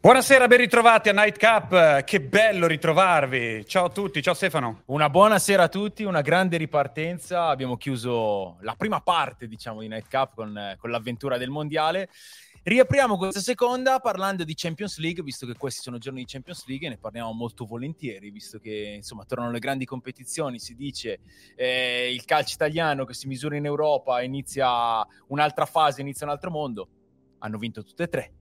Buonasera, ben ritrovati a Night Cup. Che bello ritrovarvi. Ciao a tutti, ciao Stefano. Una buona sera a tutti, una grande ripartenza. Abbiamo chiuso la prima parte, diciamo, di Night Cup con, con l'avventura del mondiale. Riapriamo questa seconda parlando di Champions League, visto che questi sono giorni di Champions League e ne parliamo molto volentieri, visto che insomma tornano le grandi competizioni, si dice eh, il calcio italiano che si misura in Europa, inizia un'altra fase, inizia un altro mondo. Hanno vinto tutte e tre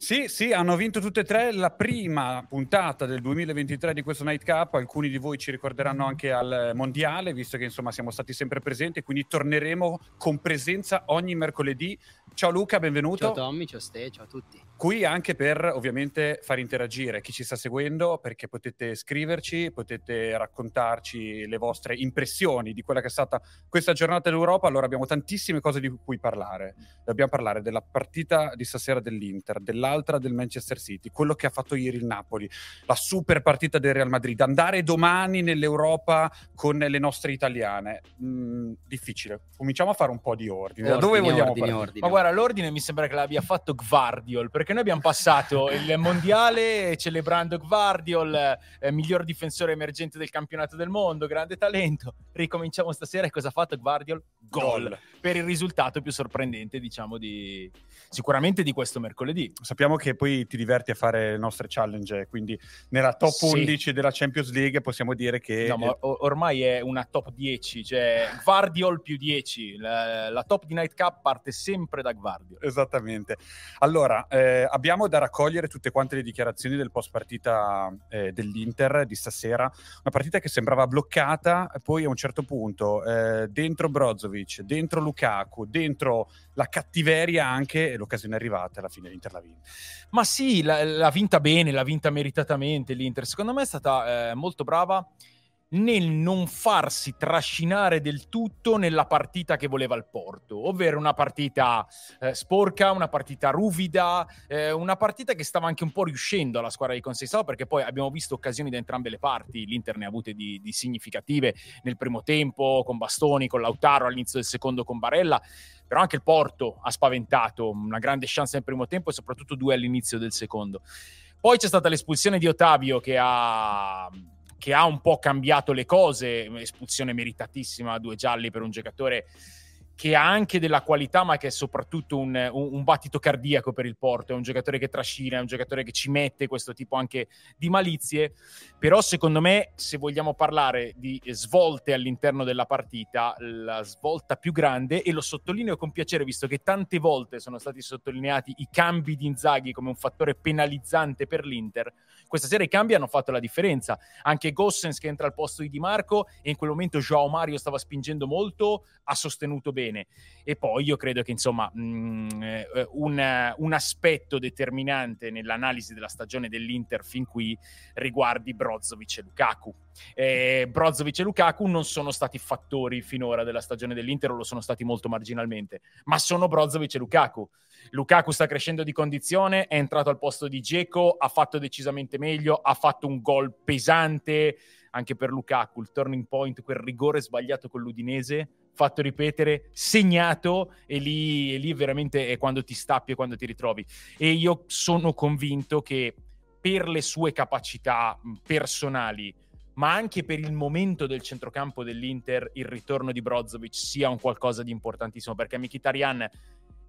sì, sì, hanno vinto tutte e tre la prima puntata del 2023 di questo Night Cup. Alcuni di voi ci ricorderanno anche al Mondiale, visto che insomma siamo stati sempre presenti, quindi torneremo con presenza ogni mercoledì. Ciao Luca, benvenuto. Ciao Tommy, ciao Ste, ciao a tutti. Qui anche per ovviamente far interagire chi ci sta seguendo, perché potete scriverci, potete raccontarci le vostre impressioni di quella che è stata questa giornata d'Europa. Allora abbiamo tantissime cose di cui parlare. Dobbiamo parlare della partita di stasera dell'Inter, dell'altra del Manchester City, quello che ha fatto ieri il Napoli, la super partita del Real Madrid, andare domani nell'Europa con le nostre italiane. Mm, difficile. Cominciamo a fare un po' di ordine. ordine da dove vogliamo ordine, ordine. Ma guarda, l'ordine mi sembra che l'abbia fatto Gvardiol, perché noi abbiamo passato il mondiale celebrando Gvardiol, eh, miglior difensore emergente del campionato del mondo, grande talento. Ricominciamo stasera e cosa ha fatto Gvardiol? Gol. Gol. Per il risultato più sorprendente, diciamo, di sicuramente di questo mercoledì. Sappiamo che poi ti diverti a fare le nostre challenge, quindi nella top Sì. 11 della Champions League possiamo dire che No, ma o- ormai è una top 10, cioè Gvardiol più 10. La, la top di Night Cup parte sempre da Gvardiol. Esattamente. Allora, eh, abbiamo da raccogliere tutte quante le dichiarazioni del post partita eh, dell'Inter di stasera. Una partita che sembrava bloccata, poi a un certo punto eh, dentro Brozovic, dentro Lukaku, dentro la cattiveria anche, e l'occasione è arrivata, alla fine l'Inter l'ha vinta. Ma sì, l'ha, vinta bene, l'ha vinta meritatamente l'Inter. Secondo me è stata eh, molto brava nel non farsi trascinare del tutto nella partita che voleva il Porto, ovvero una partita eh, sporca, una partita ruvida, eh, una partita che stava anche un po' riuscendo alla squadra di Conceição perché poi abbiamo visto occasioni da entrambe le parti, l'Inter ne ha avute di, di significative nel primo tempo con Bastoni, con Lautaro, all'inizio del secondo con Barella, però anche il Porto ha spaventato, una grande chance nel primo tempo e soprattutto due all'inizio del secondo. Poi c'è stata l'espulsione di Ottavio che ha, che ha un po' cambiato le cose, espulsione meritatissima, due gialli per un giocatore che ha anche della qualità, ma che è soprattutto un, un- un battito cardiaco per il Porto. È un giocatore che trascina, è un giocatore che ci mette questo tipo anche di malizie. Però, secondo me, se vogliamo parlare di svolte all'interno della partita, la svolta più grande, e lo sottolineo con piacere, visto che tante volte sono stati sottolineati i cambi di Inzaghi come un fattore penalizzante per l'Inter. Questa sera i cambi hanno fatto la differenza. Anche Gossens che entra al posto di Di Marco e in quel momento Joao Mario stava spingendo molto, ha sostenuto bene. E poi io credo che insomma mh, eh, un, un aspetto determinante nell'analisi della stagione dell'Inter fin qui riguardi Brozovic e Lukaku. Eh, Brozovic e Lukaku non sono stati fattori finora della stagione dell'Inter, o lo sono stati molto marginalmente, ma sono Brozovic e Lukaku. Lukaku sta crescendo di condizione, è entrato al posto di Dzeko, ha fatto decisamente meglio, ha fatto un gol pesante anche per Lukaku, il turning point, quel rigore sbagliato con l'Udinese, fatto ripetere, segnato e lì, e lì veramente è quando ti stappi e quando ti ritrovi. E io sono convinto che per le sue capacità personali, ma anche per il momento del centrocampo dell'Inter, il ritorno di Brozovic sia un qualcosa di importantissimo, perché Mkhitaryan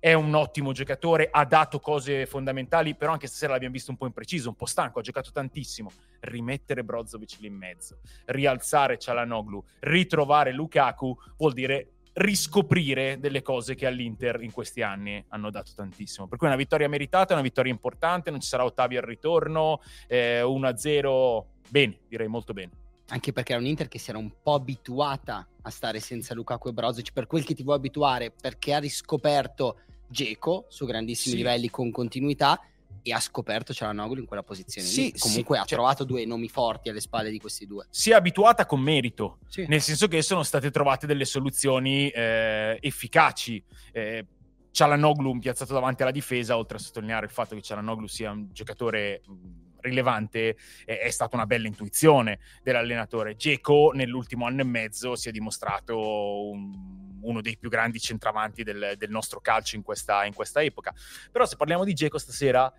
è un ottimo giocatore, ha dato cose fondamentali, però anche stasera l'abbiamo visto un po' impreciso, un po' stanco, ha giocato tantissimo. Rimettere Brozovic lì in mezzo, rialzare Cialanoglu, ritrovare Lukaku vuol dire riscoprire delle cose che all'Inter in questi anni hanno dato tantissimo. Per cui una vittoria meritata, una vittoria importante, non ci sarà Ottavio al ritorno, eh, 1-0, bene, direi molto bene. Anche perché era un'Inter che si era un po' abituata a stare senza Lukaku e Brozovic per quel che ti vuoi abituare, perché ha riscoperto Geco su grandissimi Sì. livelli con continuità e ha scoperto Cialanoglu in quella posizione Sì, lì. Comunque sì, ha cioè- trovato due nomi forti alle spalle di questi due. Si è abituata con merito, Sì. nel senso che sono state trovate delle soluzioni eh, efficaci. Eh, Cialanoglu piazzato davanti alla difesa, oltre a sottolineare il fatto che Cialanoglu sia un giocatore mh, rilevante, è, è stata una bella intuizione dell'allenatore. Geco nell'ultimo anno e mezzo si è dimostrato un- uno dei più grandi centravanti del, del nostro calcio in questa, in questa epoca. Però se parliamo di Geco stasera,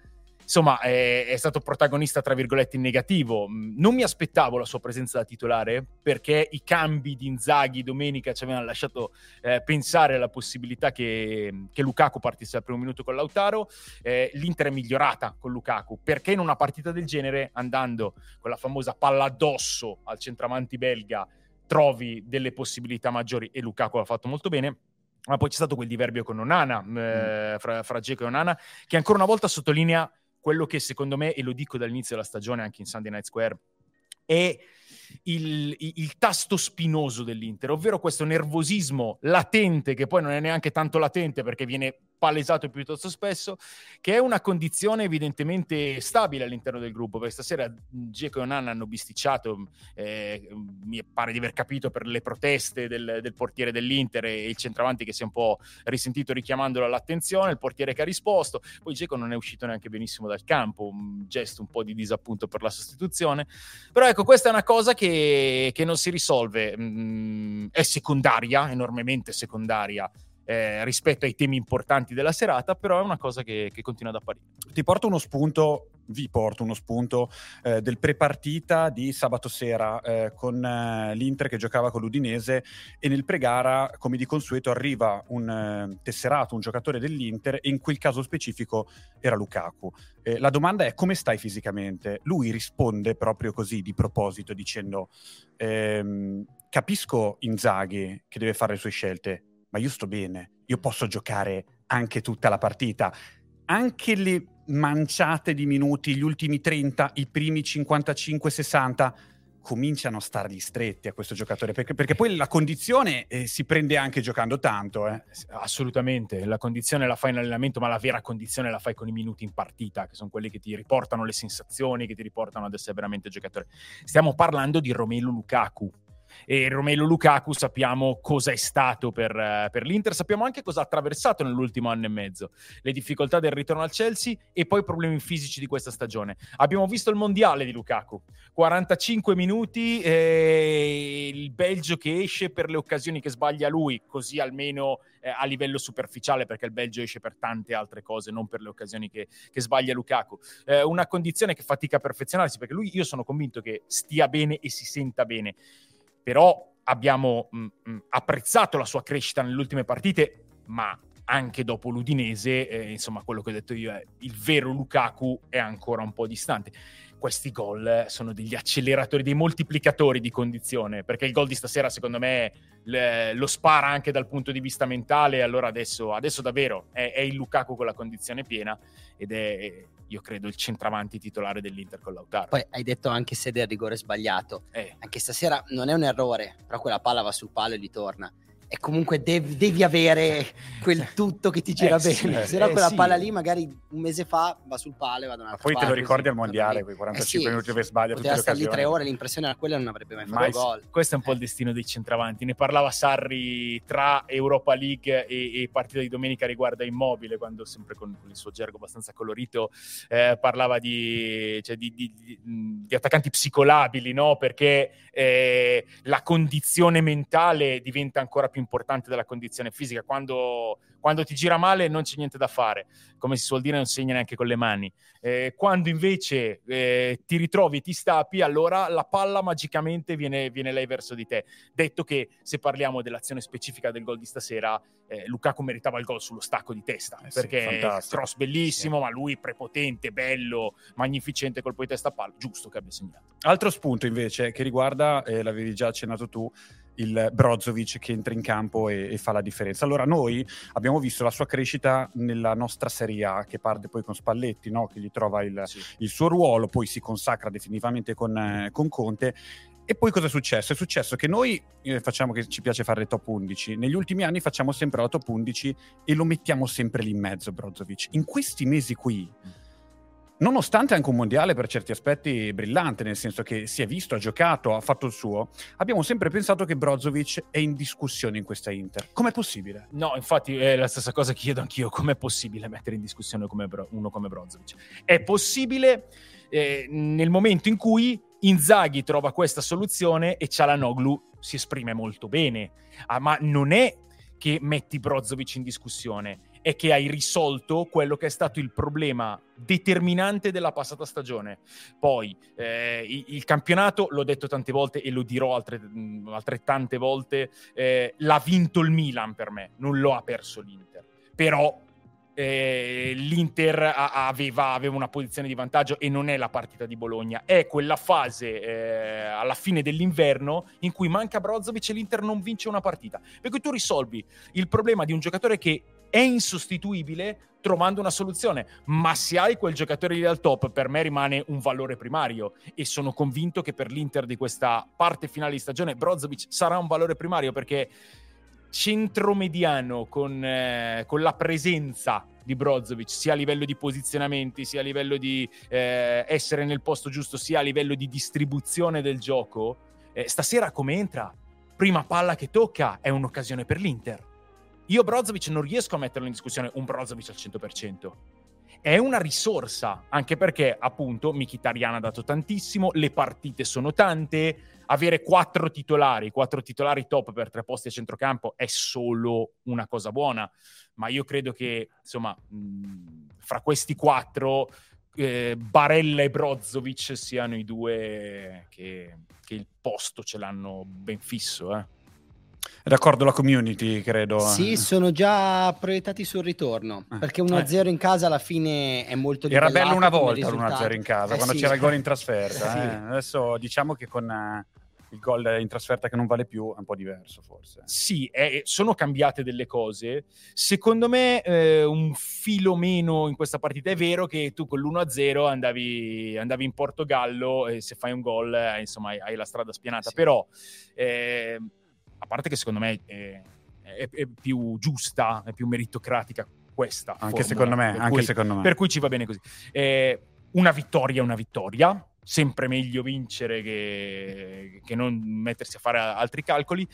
insomma, è, è, stato protagonista, tra virgolette, in negativo. Mm, non mi aspettavo la sua presenza da titolare perché i cambi di Inzaghi domenica ci avevano lasciato eh, pensare alla possibilità che, che, Lukaku partisse al primo minuto con Lautaro. Eh, L'Inter è migliorata con Lukaku perché in una partita del genere, andando con la famosa palla addosso al centravanti belga, trovi delle possibilità maggiori e Lukaku l'ha fatto molto bene. Ma poi c'è stato quel diverbio con Onana, mm. eh, fra, fra Geco e Onana, che ancora una volta sottolinea quello che secondo me, e lo dico dall'inizio della stagione anche in Sunday Night Square, è il, il, il, tasto spinoso dell'Inter, ovvero questo nervosismo latente, che poi non è neanche tanto latente perché viene palesato piuttosto spesso, che è una condizione evidentemente stabile all'interno del gruppo, perché stasera Geco e Onan hanno bisticciato, eh, mi pare di aver capito per le proteste del, del, portiere dell'Inter e il centravanti che si è un po' risentito richiamandolo all'attenzione, il portiere che ha risposto, poi Geco non è uscito neanche benissimo dal campo, un gesto un po' di disappunto per la sostituzione, però ecco questa è una cosa che, che non si risolve, mm, è secondaria, enormemente secondaria eh, rispetto ai temi importanti della serata, però è una cosa che, che continua ad apparire. Ti porto uno spunto vi porto uno spunto eh, del prepartita di sabato sera eh, con eh, l'Inter che giocava con l'Udinese e nel pregara, come di consueto, arriva un eh, tesserato, un giocatore dell'Inter e in quel caso specifico era Lukaku. La domanda è come stai fisicamente? Lui risponde proprio così di proposito dicendo ehm, capisco Inzaghi che deve fare le sue scelte, ma io sto bene, io posso giocare anche tutta la partita. Anche le manciate di minuti, gli ultimi 30, i primi 55-60, cominciano a stargli stretti a questo giocatore, perché, perché poi la condizione eh, si prende anche giocando tanto. Eh. Assolutamente, la condizione la fai in allenamento, ma la vera condizione la fai con i minuti in partita, che sono quelli che ti riportano le sensazioni, che ti riportano ad essere veramente giocatore. Stiamo parlando di Romelu Lukaku, e Romelu Lukaku sappiamo cosa è stato per, uh, per, l'Inter, sappiamo anche cosa ha attraversato nell'ultimo anno e mezzo, le difficoltà del ritorno al Chelsea e poi i problemi fisici di questa stagione. Abbiamo visto il mondiale di Lukaku, 45 minuti, eh, il Belgio che esce per le occasioni che sbaglia lui, così almeno eh, a livello superficiale, perché il Belgio esce per tante altre cose, non per le occasioni che, che sbaglia Lukaku. Eh, una condizione che fatica a perfezionarsi, perché lui io sono convinto che stia bene e si senta bene però abbiamo mh, mm, mh, mm, apprezzato la sua crescita nelle ultime partite, ma anche dopo l'Udinese, eh, insomma, quello che ho detto io è il vero Lukaku è ancora un po' distante. Questi gol sono degli acceleratori, dei moltiplicatori di condizione, perché il gol di stasera, secondo me, le, lo spara anche dal punto di vista mentale. Allora adesso, adesso davvero è, è, il Lukaku con la condizione piena ed è, io credo, il centravanti titolare dell'Inter con Lautaro. Poi hai detto anche se del rigore sbagliato. Eh. Anche stasera non è un errore, però quella palla va sul palo e gli torna e comunque devi, devi avere quel tutto che ti gira eh, bene. Sì, Se no, eh, quella sì. palla lì, magari un mese fa va sul palo e va da un'altra Poi parte. te lo ricordi al mondiale, quei 45 eh sì, minuti dove sbaglia. Poteva stare lì tre ore, l'impressione era quella, non avrebbe mai fatto gol. Questo è un po' il destino dei centravanti. Ne parlava Sarri tra Europa League e, e partita di domenica riguardo a Immobile, quando sempre con, con il suo gergo abbastanza colorito eh, parlava di, cioè, di, di, di, attaccanti psicolabili, no? Perché eh, la condizione mentale diventa ancora più importante della condizione fisica. Quando, quando, ti gira male non c'è niente da fare, come si suol dire, non segna neanche con le mani. Eh, quando invece eh, ti ritrovi e ti stappi, allora la palla magicamente viene, viene, lei verso di te. Detto che se parliamo dell'azione specifica del gol di stasera, eh, Lukaku meritava il gol sullo stacco di testa, eh perché fantastico. cross bellissimo, sì. ma lui prepotente, bello, magnificente colpo di testa a palla, giusto che abbia segnato. Altro spunto invece che riguarda, eh, l'avevi già accennato tu, il Brozovic che entra in campo e, e, fa la differenza. Allora noi abbiamo visto la sua crescita nella nostra Serie A che parte poi con Spalletti, no? che gli trova il, sì. il, suo ruolo, poi si consacra definitivamente con, eh, con Conte e poi cosa è successo? È successo che noi eh, facciamo che ci piace fare le top 11, negli ultimi anni facciamo sempre la top 11 e lo mettiamo sempre lì in mezzo Brozovic. In questi mesi qui nonostante anche un mondiale per certi aspetti brillante, nel senso che si è visto, ha giocato, ha fatto il suo, abbiamo sempre pensato che Brozovic è in discussione in questa Inter. Com'è possibile? No, infatti è la stessa cosa che chiedo anch'io, com'è possibile mettere in discussione come Bro- uno come Brozovic? È possibile eh, nel momento in cui Inzaghi trova questa soluzione e Cialanoglu si esprime molto bene, ah, ma non è che metti Brozovic in discussione, è che hai risolto quello che è stato il problema determinante della passata stagione. Poi eh, il, campionato, l'ho detto tante volte e lo dirò altre, altrettante volte, eh, l'ha vinto il Milan per me, non lo ha perso l'Inter. Però eh, l'Inter aveva, aveva, una posizione di vantaggio e non è la partita di Bologna, è quella fase eh, alla fine dell'inverno in cui manca Brozovic e l'Inter non vince una partita. Per cui tu risolvi il problema di un giocatore che è insostituibile trovando una soluzione, ma se hai quel giocatore lì al top per me rimane un valore primario e sono convinto che per l'Inter di questa parte finale di stagione Brozovic sarà un valore primario perché centromediano con, eh, con la presenza di Brozovic, sia a livello di posizionamenti, sia a livello di eh, essere nel posto giusto, sia a livello di distribuzione del gioco, eh, stasera come entra? Prima palla che tocca è un'occasione per l'Inter. Io Brozovic non riesco a metterlo in discussione un Brozovic al 100%. È una risorsa, anche perché appunto Mkhitaryan ha dato tantissimo, le partite sono tante, avere quattro titolari, quattro titolari top per tre posti a centrocampo è solo una cosa buona, ma io credo che insomma mh, fra questi quattro eh, Barella e Brozovic siano i due che, che, il posto ce l'hanno ben fisso. Eh. D'accordo, la community, credo. Sì, sono già proiettati sul ritorno. Eh. Perché 1-0 eh. in casa alla fine è molto Era bello una volta l'1-0 in casa, eh, quando sì. c'era il gol in trasferta. sì. Eh. Adesso diciamo che con il gol in trasferta che non vale più è un po' diverso forse. Sì, eh, sono cambiate delle cose. Secondo me eh, un filo meno in questa partita è vero che tu con l'1-0 andavi, andavi in Portogallo e se fai un gol eh, insomma hai, hai, la strada spianata. Sì. Però eh, a parte che secondo me è, è, è, più giusta, è più meritocratica questa. Anche formula, secondo me, anche cui, secondo me. Per cui ci va bene così. Eh, una vittoria è una vittoria sempre meglio vincere che, che, non mettersi a fare altri calcoli.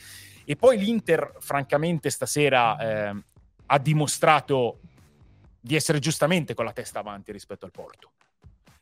E poi l'Inter, francamente, stasera eh, ha dimostrato di essere giustamente con la testa avanti rispetto al Porto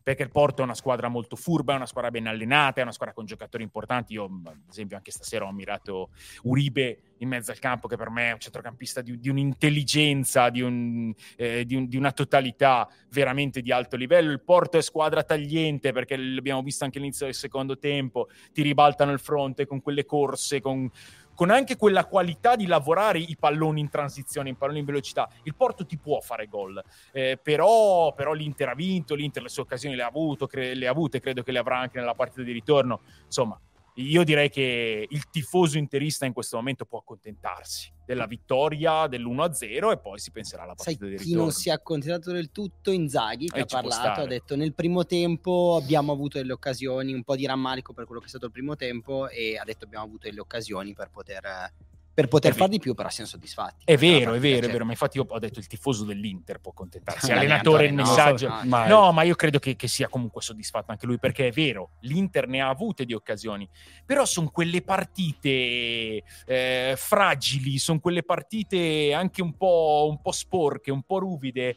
perché il Porto è una squadra molto furba, è una squadra ben allenata, è una squadra con giocatori importanti. Io, ad esempio, anche stasera ho ammirato Uribe in mezzo al campo, che per me è un centrocampista di, di un'intelligenza, di, un, eh, di, un, di, una totalità veramente di alto livello. Il Porto è squadra tagliente, perché l'abbiamo visto anche all'inizio del secondo tempo, ti ribaltano il fronte con quelle corse, con con anche quella qualità di lavorare i palloni in transizione, i palloni in velocità. Il Porto ti può fare gol, eh, però, però, l'Inter ha vinto, l'Inter le sue occasioni le ha, avuto, cre- le ha avute, credo che le avrà anche nella partita di ritorno. Insomma, io direi che il tifoso interista in questo momento può accontentarsi della vittoria dell'1-0 e poi si penserà alla partita Sai, di ritorno. Chi non si è accontentato del tutto, Inzaghi, che e ha parlato, ha detto nel primo tempo abbiamo avuto delle occasioni, un po' di rammarico per quello che è stato il primo tempo e ha detto abbiamo avuto delle occasioni per poter per poter fare di più, però siamo soddisfatti. È vero, è vero, è vero, ma infatti io ho detto il tifoso dell'Inter può contentarsi, allenatore il messaggio. No, ma, no, ma io credo che, che, sia comunque soddisfatto anche lui, perché è vero, l'Inter ne ha avute di occasioni, però sono quelle partite eh, fragili, sono quelle partite anche un po', un po' sporche, un po' ruvide,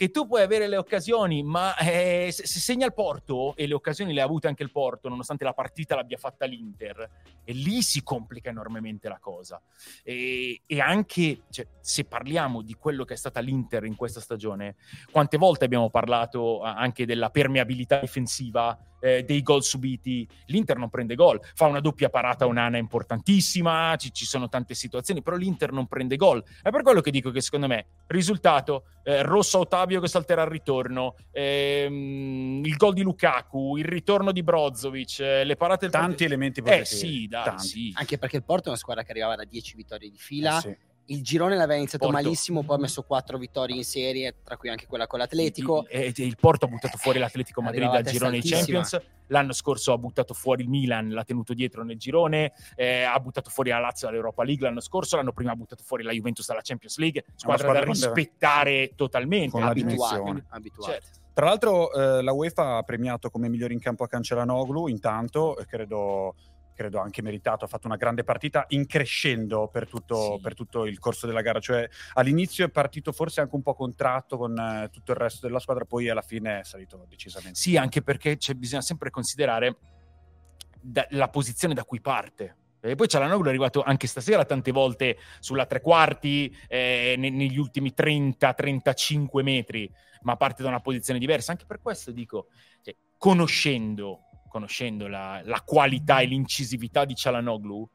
che tu puoi avere le occasioni, ma eh, se, se, segna il Porto, e le occasioni le ha avute anche il Porto, nonostante la partita l'abbia fatta l'Inter, e lì si complica enormemente la cosa. E, e anche cioè, se parliamo di quello che è stata l'Inter in questa stagione, quante volte abbiamo parlato anche della permeabilità difensiva eh, dei gol subiti. L'Inter non prende gol, fa una doppia parata un'ana importantissima, ci, ci, sono tante situazioni, però l'Inter non prende gol. È per quello che dico che secondo me, risultato, eh, Rosso Ottavio che salterà al ritorno, ehm, il gol di Lukaku, il ritorno di Brozovic, eh, le parate... Tanti Porto... elementi positivi. Eh sì, dai, sì. Anche perché il Porto è una squadra che arrivava da 10 vittorie di fila. Eh, sì il girone l'aveva iniziato Porto. malissimo, poi ha messo quattro vittorie in serie, tra cui anche quella con l'Atletico. Il, il, il Porto ha buttato fuori l'Atletico Madrid dal girone dei Champions. L'anno scorso ha buttato fuori il Milan, l'ha tenuto dietro nel girone, eh, ha buttato fuori la Lazio dall'Europa League l'anno scorso, l'anno prima ha buttato fuori la Juventus dalla Champions League, squadra, squadra da rispettare totalmente. Con abituati. abituati. Certo. Tra l'altro eh, la UEFA ha premiato come migliore in campo a Cancelanoglu, intanto credo credo anche meritato, ha fatto una grande partita in crescendo per tutto, sì. per tutto, il corso della gara, cioè all'inizio è partito forse anche un po' contratto con eh, tutto il resto della squadra, poi alla fine è salito decisamente. Sì, anche perché bisogna sempre considerare da, la posizione da cui parte E poi Cialanoglu è arrivato anche stasera tante volte sulla tre quarti, eh, ne- negli ultimi 30-35 metri, ma parte da una posizione diversa. Anche per questo dico, cioè, conoscendo, conoscendo la, la, qualità e l'incisività di Cialanoglu,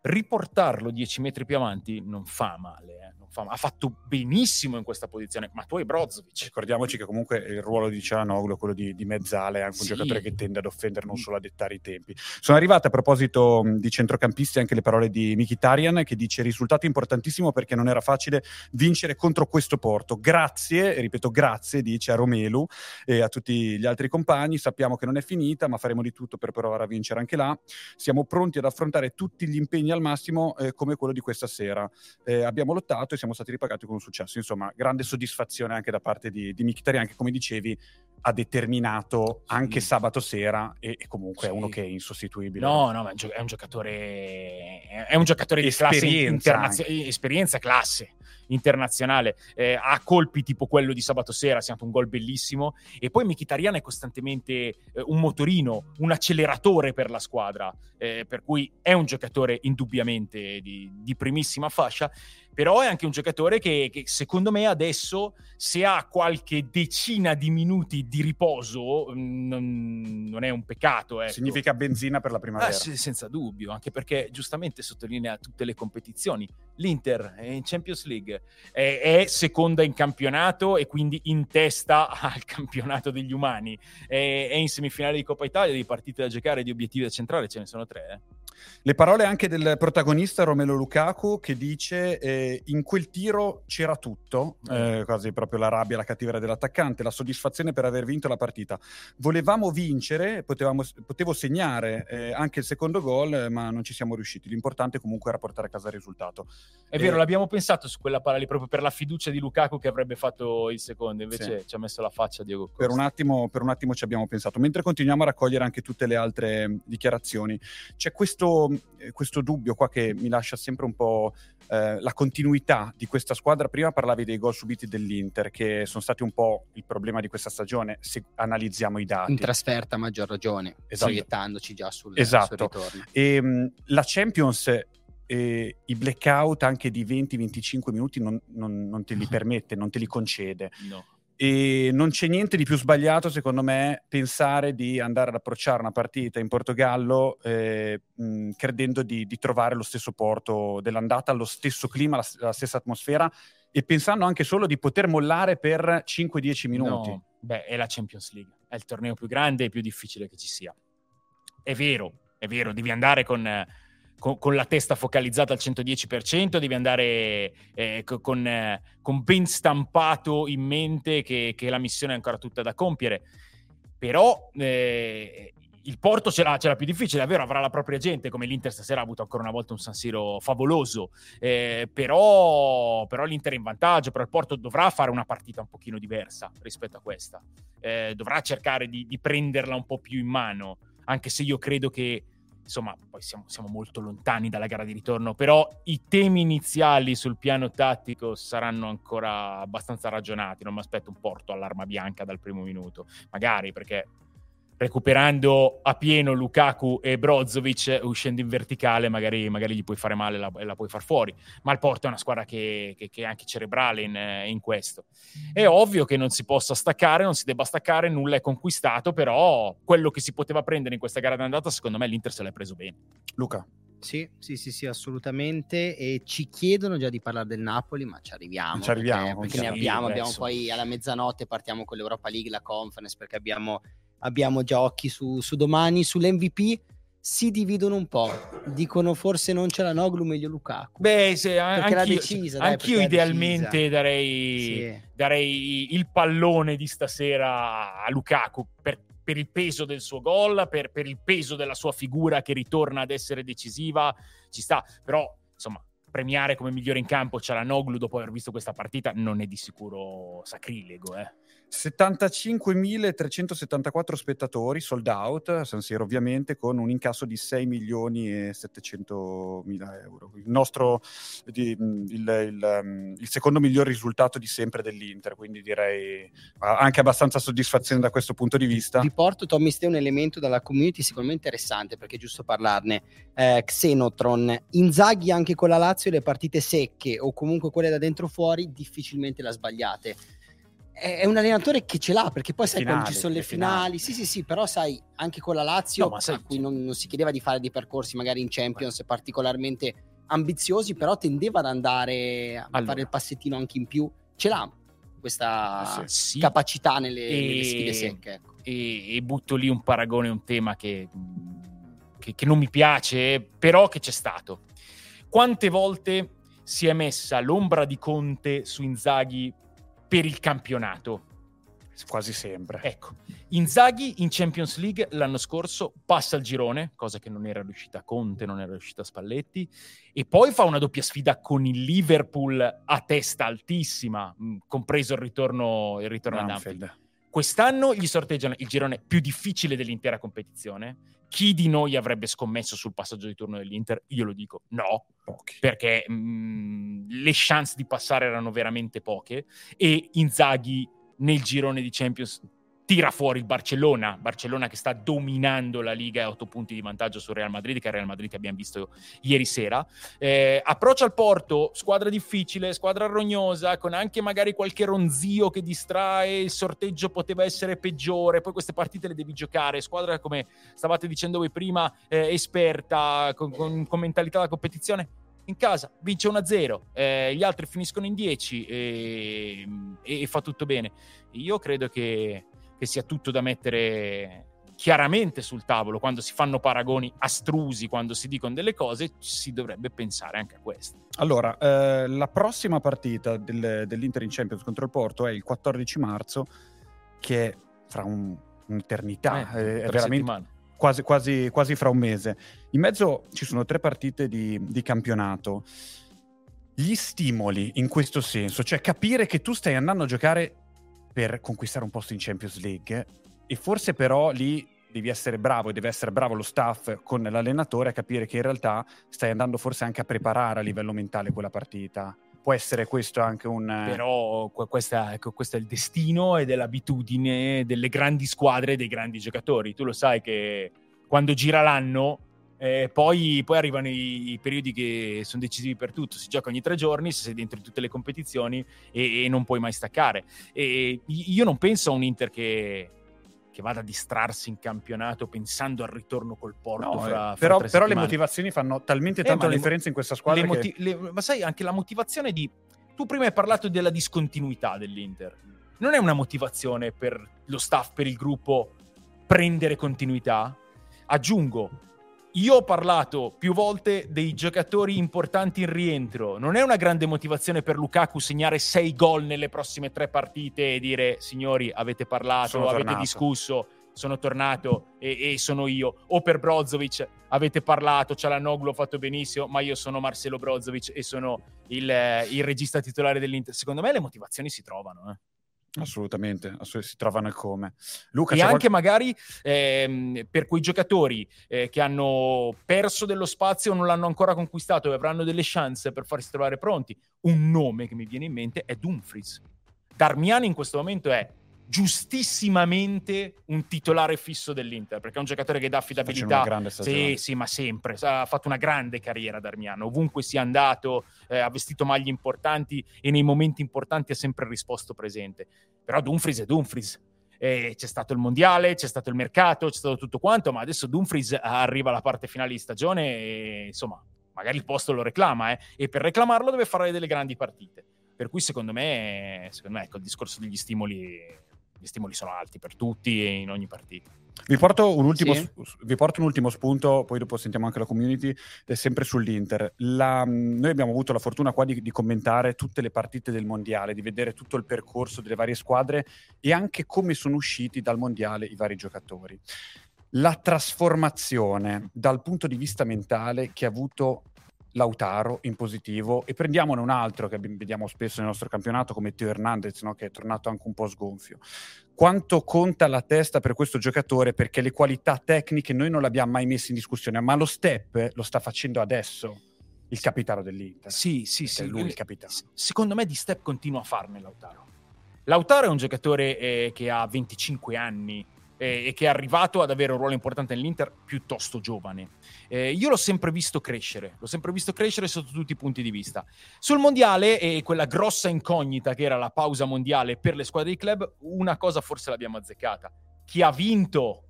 riportarlo 10 metri più avanti non fa male. Eh ha fatto benissimo in questa posizione, ma tu hai Brozovic. Ricordiamoci che comunque il ruolo di Cianoglu, quello di, di mezzale, è anche un sì. giocatore che tende ad offendere, non solo a dettare i tempi. Sono arrivate a proposito di centrocampisti anche le parole di Mkhitaryan che dice risultato importantissimo perché non era facile vincere contro questo Porto. Grazie, ripeto grazie, dice a Romelu e a tutti gli altri compagni, sappiamo che non è finita, ma faremo di tutto per provare a vincere anche là. Siamo pronti ad affrontare tutti gli impegni al massimo eh, come quello di questa sera. Eh, abbiamo lottato e siamo stati ripagati con un successo. Insomma, grande soddisfazione anche da parte di, di Mkhitaryan che, come dicevi, ha determinato anche sabato sera e, e comunque sì. è uno che è insostituibile. No, no, ma è un giocatore, è un giocatore di esperienza classe internazionale, esperienza, classe internazionale, eh, ha colpi tipo quello di sabato sera, ha segnato un gol bellissimo e poi Mkhitaryan è costantemente eh, un motorino, un acceleratore per la squadra, eh, per cui è un giocatore indubbiamente di, di primissima fascia però è anche un giocatore che, che, secondo me adesso se ha qualche decina di minuti di riposo mm, non, non è un peccato. Ecco. Significa benzina per la primavera. Eh, senza dubbio, anche perché giustamente sottolinea tutte le competizioni. L'Inter è in Champions League, è, è seconda in campionato e quindi in testa al campionato degli umani, è, è in semifinale di Coppa Italia, di partite da giocare, di obiettivi da centrale, ce ne sono tre. Eh. Le parole anche del protagonista Romelo Lukaku che dice eh, in quel tiro c'era tutto, eh, quasi proprio la rabbia, la cattiveria dell'attaccante, la soddisfazione per aver vinto la partita. Volevamo vincere, potevamo, potevo segnare eh, anche il secondo gol, ma non ci siamo riusciti. L'importante comunque era portare a casa il risultato. È vero, l'abbiamo pensato su quella palla lì proprio per la fiducia di Lukaku che avrebbe fatto il secondo, invece sì. ci ha messo la faccia Diego Costa. Per un, attimo, per un attimo ci abbiamo pensato, mentre continuiamo a raccogliere anche tutte le altre dichiarazioni. C'è questo eh, questo, dubbio qua che mi lascia sempre un po' eh, la continuità di questa squadra. Prima parlavi dei gol subiti dell'Inter, che sono stati un po' il problema di questa stagione, se analizziamo i dati. In trasferta a maggior ragione, esatto. proiettandoci già sul, esatto. sul ritorno. E, ehm, la Champions eh, i blackout anche di 20-25 minuti non, non, non, te li permette, non te li concede. No. E non c'è niente di più sbagliato, secondo me, pensare di andare ad approcciare una partita in Portogallo eh, mh, credendo di, di, trovare lo stesso porto dell'andata, lo stesso clima, la, la, stessa atmosfera e pensando anche solo di poter mollare per 5-10 minuti. No. Beh, è la Champions League, è il torneo più grande e più difficile che ci sia. È vero, è vero, devi andare con... Con, con, la testa focalizzata al 110%, devi andare eh, con, eh, con, ben stampato in mente che, che, la missione è ancora tutta da compiere. Però eh, il Porto ce l'ha, ce l'ha, più difficile, è vero, avrà la propria gente, come l'Inter stasera ha avuto ancora una volta un San Siro favoloso, eh, però, però, l'Inter è in vantaggio, però il Porto dovrà fare una partita un pochino diversa rispetto a questa, eh, dovrà cercare di, di prenderla un po' più in mano, anche se io credo che insomma, poi siamo, siamo, molto lontani dalla gara di ritorno, però i temi iniziali sul piano tattico saranno ancora abbastanza ragionati. Non mi aspetto un porto all'arma bianca dal primo minuto, magari perché recuperando a pieno Lukaku e Brozovic uscendo in verticale magari, magari gli puoi fare male e la, la, puoi far fuori ma il Porto è una squadra che, che, che è anche cerebrale in, in, questo è ovvio che non si possa staccare non si debba staccare, nulla è conquistato però quello che si poteva prendere in questa gara d'andata secondo me l'Inter se l'è preso bene Luca sì, sì, sì, sì, assolutamente. E ci chiedono già di parlare del Napoli, ma ci arriviamo. Ci arriviamo. Perché, perché ne abbiamo, abbiamo poi alla mezzanotte partiamo con l'Europa League, la conference, perché abbiamo abbiamo già occhi su, su domani, sull'MVP si dividono un po'. Dicono forse non c'è la Noglu, meglio Lukaku. Beh, se, anch'io, decisa, dai, anch'io idealmente darei, sì. darei, il pallone di stasera a Lukaku per, per il peso del suo gol, per, per, il peso della sua figura che ritorna ad essere decisiva. Ci sta, però insomma. Premiare come migliore in campo c'è la Noglu dopo aver visto questa partita non è di sicuro sacrilego. Eh. 75.374 spettatori, sold out, San Siro ovviamente, con un incasso di 6 milioni e 700 mila euro. Il nostro, il, il, il, secondo miglior risultato di sempre dell'Inter, quindi direi anche abbastanza soddisfazione da questo punto di vista. Riporto Tommy Ste un elemento dalla community me interessante, perché è giusto parlarne. Eh, Xenotron, Inzaghi anche con la Lazio le partite secche o comunque quelle da dentro fuori difficilmente la sbagliate è un allenatore che ce l'ha perché poi sai finali, quando ci sono le finali, finali, sì sì sì però sai anche con la Lazio no, sai, a cui non, non, si chiedeva di fare dei percorsi magari in Champions beh. particolarmente ambiziosi però tendeva ad andare a allora. fare il passettino anche in più ce l'ha questa sì. capacità nelle, e, nelle sfide secche ecco. e, e, butto lì un paragone un tema che, che, che non mi piace però che c'è stato quante volte si è messa l'ombra di Conte su Inzaghi per il campionato. Quasi sempre. Ecco, Inzaghi in Champions League l'anno scorso passa il girone, cosa che non era riuscita Conte, non era riuscita Spalletti, e poi fa una doppia sfida con il Liverpool a testa altissima, mm, compreso il ritorno, il ritorno ad Anfield. Quest'anno gli sorteggiano il girone più difficile dell'intera competizione. Chi di noi avrebbe scommesso sul passaggio di turno dell'Inter? Io lo dico no, Pochi. perché mh, mm, le chance di passare erano veramente poche e Inzaghi nel girone di Champions tira fuori il Barcellona, Barcellona che sta dominando la Liga a otto punti di vantaggio sul Real Madrid, che è il Real Madrid che abbiamo visto ieri sera. Eh, approccia al Porto, squadra difficile, squadra rognosa, con anche magari qualche ronzio che distrae, il sorteggio poteva essere peggiore, poi queste partite le devi giocare, squadra come stavate dicendo voi prima, eh, esperta, con, con, con mentalità da competizione, in casa vince 1-0, eh, gli altri finiscono in 10 e, e, e, fa tutto bene. Io credo che che sia tutto da mettere chiaramente sul tavolo quando si fanno paragoni astrusi, quando si dicono delle cose, si dovrebbe pensare anche a questo. Allora, eh, la prossima partita del, dell'Inter in Champions contro il Porto è il 14 marzo, che è fra un, un'eternità, eh, è veramente quasi, quasi, quasi, fra un mese. In mezzo ci sono tre partite di, di campionato. Gli stimoli in questo senso, cioè capire che tu stai andando a giocare per conquistare un posto in Champions League e forse però lì devi essere bravo e deve essere bravo lo staff con l'allenatore a capire che in realtà stai andando forse anche a preparare a livello mentale quella partita. Può essere questo anche un... Però questa, ecco, questo è il destino ed è l'abitudine delle grandi squadre e dei grandi giocatori. Tu lo sai che quando gira l'anno eh, poi, poi, arrivano i, i, periodi che sono decisivi per tutto. Si gioca ogni tre giorni, se sei dentro in tutte le competizioni e, e non puoi mai staccare. E io non penso a un Inter che, che vada a distrarsi in campionato pensando al ritorno col Porto. No, fra, eh, però, però le motivazioni fanno talmente eh, tanto la differenza in questa squadra. Moti- che... le, ma sai, anche la motivazione di. Tu prima hai parlato della discontinuità dell'Inter. Non è una motivazione per lo staff, per il gruppo, prendere continuità? Aggiungo, io ho parlato più volte dei giocatori importanti in rientro. Non è una grande motivazione per Lukaku segnare sei gol nelle prossime tre partite e dire signori avete parlato, sono avete tornato. discusso, sono tornato e, e, sono io. O per Brozovic avete parlato, Cialanoglu ha fatto benissimo, ma io sono Marcelo Brozovic e sono il, il regista titolare dell'Inter. Secondo me le motivazioni si trovano. Eh. Assolutamente, assolutamente, si trovano il come. Luca, e anche qual... magari ehm, per quei giocatori eh, che hanno perso dello spazio o non l'hanno ancora conquistato e avranno delle chance per farsi trovare pronti, un nome che mi viene in mente è Dumfries. Darmiani in questo momento è giustissimamente un titolare fisso dell'Inter, perché è un giocatore che dà affidabilità. Sì, sì, ma sempre. Ha fatto una grande carriera Darmiano, ovunque sia andato, eh, ha vestito maglie importanti e nei momenti importanti ha sempre risposto presente. Però Dumfries è Dumfries. Eh, c'è stato il mondiale, c'è stato il mercato, c'è stato tutto quanto, ma adesso Dumfries arriva alla parte finale di stagione e insomma, magari il posto lo reclama, eh, e per reclamarlo deve fare delle grandi partite. Per cui secondo me, secondo me ecco, il discorso degli stimoli gli stimoli sono alti per tutti e in ogni partita. Vi porto, un ultimo, sì. vi porto un ultimo spunto, poi dopo sentiamo anche la community, è sempre sull'Inter. La, noi abbiamo avuto la fortuna qua di, di, commentare tutte le partite del mondiale, di vedere tutto il percorso delle varie squadre e anche come sono usciti dal mondiale i vari giocatori. La trasformazione dal punto di vista mentale che ha avuto Lautaro in positivo e prendiamone un altro che vediamo spesso nel nostro campionato come Teo Hernandez, no? che è tornato anche un po' sgonfio. Quanto conta la testa per questo giocatore? Perché le qualità tecniche noi non le abbiamo mai messe in discussione, ma lo step lo sta facendo adesso il capitano dell'Inter. Sì, sì, sì. Lui il capitano. Secondo me di step continua a farne Lautaro. Lautaro è un giocatore eh, che ha 25 anni, eh, e che è arrivato ad avere un ruolo importante nell'Inter piuttosto giovane. Eh, io l'ho sempre visto crescere, l'ho sempre visto crescere sotto tutti i punti di vista. Sul mondiale e quella grossa incognita che era la pausa mondiale per le squadre di club, una cosa forse l'abbiamo azzeccata. Chi ha vinto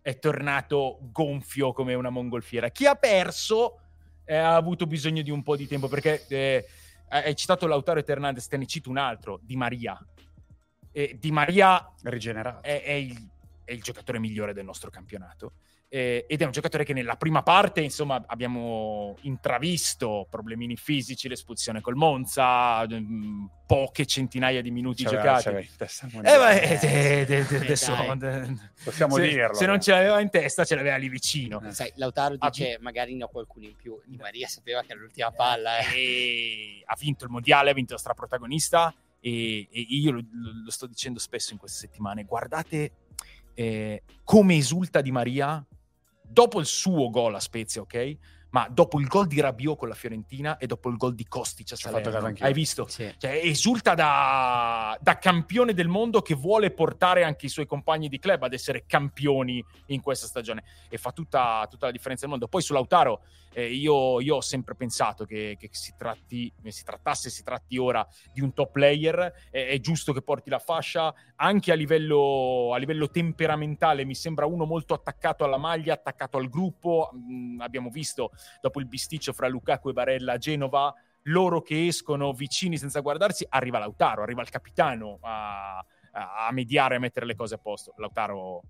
è tornato gonfio come una mongolfiera. Chi ha perso eh, ha avuto bisogno di un po' di tempo perché eh, hai citato Lautaro e Hernandez, te ne cito un altro, Di Maria. Eh, di Maria rigenerato. È, è il è il giocatore migliore del nostro campionato. Eh, ed è un giocatore che nella prima parte, insomma, abbiamo intravisto problemini fisici, l'espulsione col Monza, mh, mm, poche centinaia di minuti c'aveva, giocati. C'aveva eh, beh, de, de, de, possiamo se, dirlo. Se non ce l'aveva in testa, ce l'aveva lì vicino. Eh. Sai, Lautaro dice, ha... magari ne ho qualcuno in più. Di Maria sapeva che era l'ultima palla. Eh. ha vinto il mondiale, ha vinto la straprotagonista. E, e io lo, lo sto dicendo spesso in queste settimane. Guardate eh, come esulta Di Maria dopo il suo gol a Spezia, ok? Ma dopo il gol di Rabiot con la Fiorentina e dopo il gol di Kostic a Salerno, hai visto? Sì. Cioè, esulta da, da, campione del mondo che vuole portare anche i suoi compagni di club ad essere campioni in questa stagione e fa tutta, tutta la differenza del mondo. Poi su Lautaro eh, io, io, ho sempre pensato che, che si, tratti, si trattasse, si tratti ora di un top player, eh, è giusto che porti la fascia, anche a livello, a livello, temperamentale. Mi sembra uno molto attaccato alla maglia, attaccato al gruppo, mm, abbiamo visto dopo il bisticcio fra Lukaku e Barella a Genova, loro che escono vicini senza guardarsi, arriva Lautaro, arriva il capitano a, a, a mediare, a mettere le cose a posto. Lautaro,